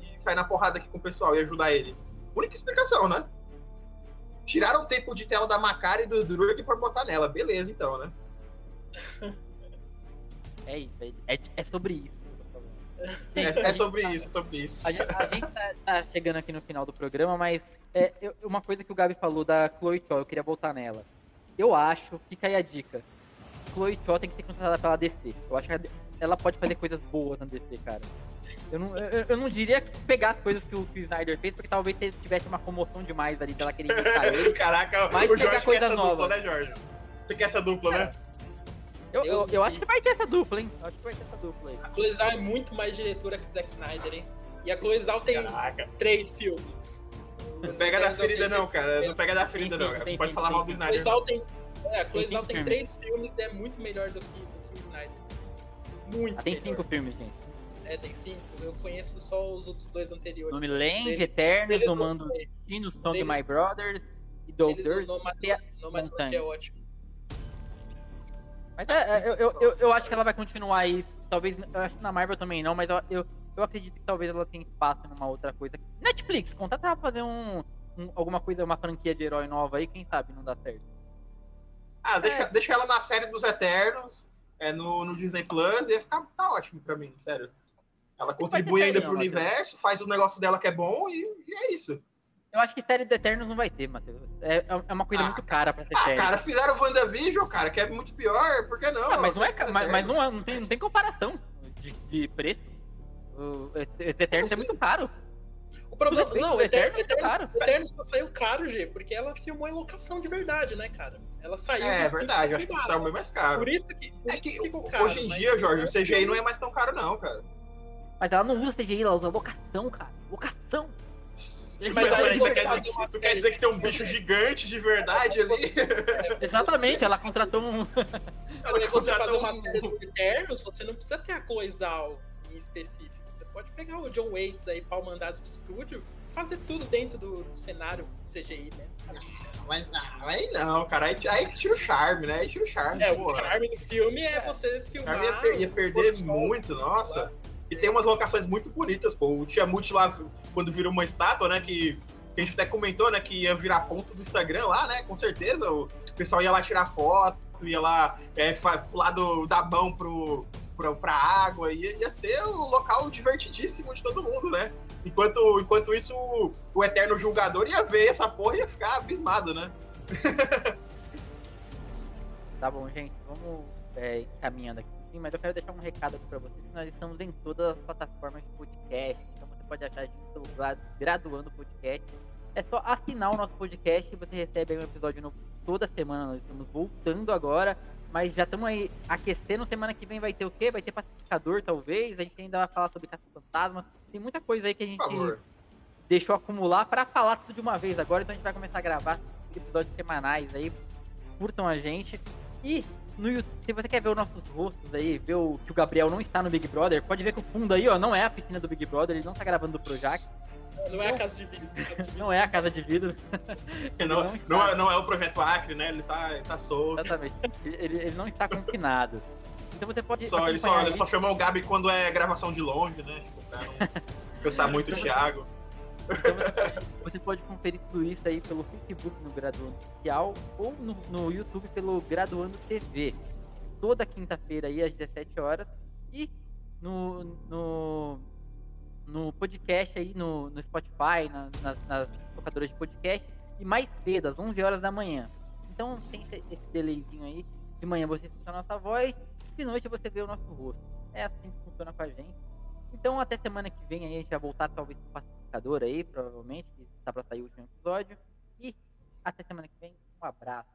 E sair na porrada aqui com o pessoal e ajudar ele. Única explicação, né? Tiraram o tempo de tela da Macari e do Drug pra botar nela. Beleza, então, né? É isso, é, é, é sobre isso. É, é sobre isso, sobre isso. A gente, a gente tá, tá chegando aqui no final do programa, mas é, eu- uma coisa que o Gabi falou da Chloe Cho, eu queria voltar nela. Eu acho, fica aí a dica. Chloe Cho tem que ser contratada pela DC. Eu acho que ela pode fazer coisas boas na DC, cara. Eu não, eu, eu não diria que pegar as coisas que o, que o Snyder fez, porque talvez tivesse uma comoção demais ali dela querer imitar ele. Caraca, Vai o pegar Jorge quer coisa essa nova. dupla, né, Jorge? Você quer essa dupla, né? Eu, eu, Deus eu me acho que vai ter essa dupla, hein? Eu acho que vai ter essa dupla aí. A Chloe Zhao é muito mais diretora que o Zack Snyder, hein? E a Chloe Zhao tem Caraca. três filmes. Não pega da ferida, não, cara. Não pega da ferida, não. cara. Pode falar mal do Snyder. Chloe Zhao tem, é, a Chloe Tem três filmes e é muito melhor do que, do que o Snyder. Muito Ah, tem melhor. cinco filmes, gente. É, tem cinco. Eu conheço só os outros dois anteriores. Nome Land, Eternos, deles No não Mando sei. Destino, Song Deles- My Brothers e Eles, Dolders. o Nomad, e a Nomad Montanha. é ótimo. Mas é, é, eu, eu, eu, eu acho que ela vai continuar aí. Talvez. Eu acho que na Marvel também não, mas eu, eu, eu acredito que talvez ela tenha espaço numa outra coisa. Netflix, contrata ela pra fazer um, um- alguma coisa, uma franquia de herói nova aí, quem sabe não dá certo. Ah, deixa, É. deixa ela na série dos Eternos, é, no, no Disney Plus, e ia ficar tá ótimo pra mim, sério. Ela contribui ter ainda pro universo, faz o negócio dela que é bom e, e é isso. Eu acho que série do Eternos não vai ter, Matheus. É, é uma coisa Ah, muito cara pra ser Ah, série. cara, fizeram o WandaVision, cara, que é muito pior, por que não? Ah, mas não é, mas, mas Eternos. não, é- não, tem, não tem comparação de, de preço. O Eternos é muito caro. O problema. Não, o Eterno, é caro. Eterno só saiu caro, G, porque ela filmou em locação de verdade, né, cara? Ela saiu. É, é verdade, eu acho que saiu bem mais caro. Por isso que. por É isso que ficou caro, hoje em dia, Jorge, o CGI não é mais tão caro, não, cara. Mas ela não usa CGI, ela usa locação, cara. Locação. Mas aí você quer dizer, uma tu quer dizer que tem um bicho gigante de verdade ali? Exatamente, ela contratou um. Mas aí você fazer uma um- série do Eternos, você não precisa ter a Zhao em específico. Você pode pegar o John Waits aí, pau mandado de estúdio, fazer tudo dentro do, do cenário CGI, né? Mas não, aí não, cara. Aí, aí que tira o charme, né? Aí tira o charme. É, o charme do filme é, É. você O filmar. charme ia, per- ia perder sol. muito, nossa. E tem umas locações muito bonitas, pô. O Tiamut lá, quando virou uma estátua, né? Que, que a gente até comentou, né? Que ia virar ponto do Instagram lá, né? Com certeza. O pessoal ia lá tirar foto, ia lá é, pular do, da mão pro, pro, pra água. Ia, ia ser o local divertidíssimo de todo mundo, né? Enquanto, enquanto isso, o, o eterno julgador ia ver essa porra e ia ficar abismado, né? Tá bom, gente, vamos é, caminhando aqui. Sim, mas eu quero deixar um recado aqui pra vocês que nós estamos em todas as plataformas de podcast. Então você pode achar a gente pelo gra- Graduando Podcast. É só assinar o nosso podcast e você recebe um episódio novo toda semana. Nós estamos voltando agora, mas já estamos aí aquecendo. Semana que vem vai ter o quê? Vai ter pacificador, talvez. A gente ainda vai falar sobre caça fantasma. Tem muita coisa aí que a gente deixou acumular pra falar tudo de uma vez agora. Então a gente vai começar a gravar episódios semanais aí. Curtam a gente. E no YouTube, se você quer ver os nossos rostos aí, ver o, que o Gabriel não está no Big Brother, pode ver que o fundo aí, ó, não é a piscina do Big Brother, ele não tá gravando do Projac. Não é a casa de vidro. Não é a casa de vidro. não, não, não, é, não, é, o projeto Acre, né? Ele tá, ele tá solto. Exatamente. Ele, ele não está confinado. Então você pode. Só, ele, só, ele só chama o Gabi quando é gravação de longe, né? Tipo, pra não pensar muito o Thiago. Então você pode, conferir tudo isso aí pelo Facebook no Graduando Oficial ou no, no YouTube pelo Graduando TV. Toda quinta-feira aí às 17 horas. E no, no, no podcast aí, no, no Spotify, na, nas, nas tocadoras de podcast. E mais cedo, às 11 horas da manhã. Então tem esse delayzinho aí. De manhã você escuta a nossa voz, de noite você vê o nosso rosto. É assim que funciona com a gente. Então até semana que vem aí a gente vai voltar talvez com Pescador aí, provavelmente, que está para sair o último episódio. E até semana que vem. Um abraço.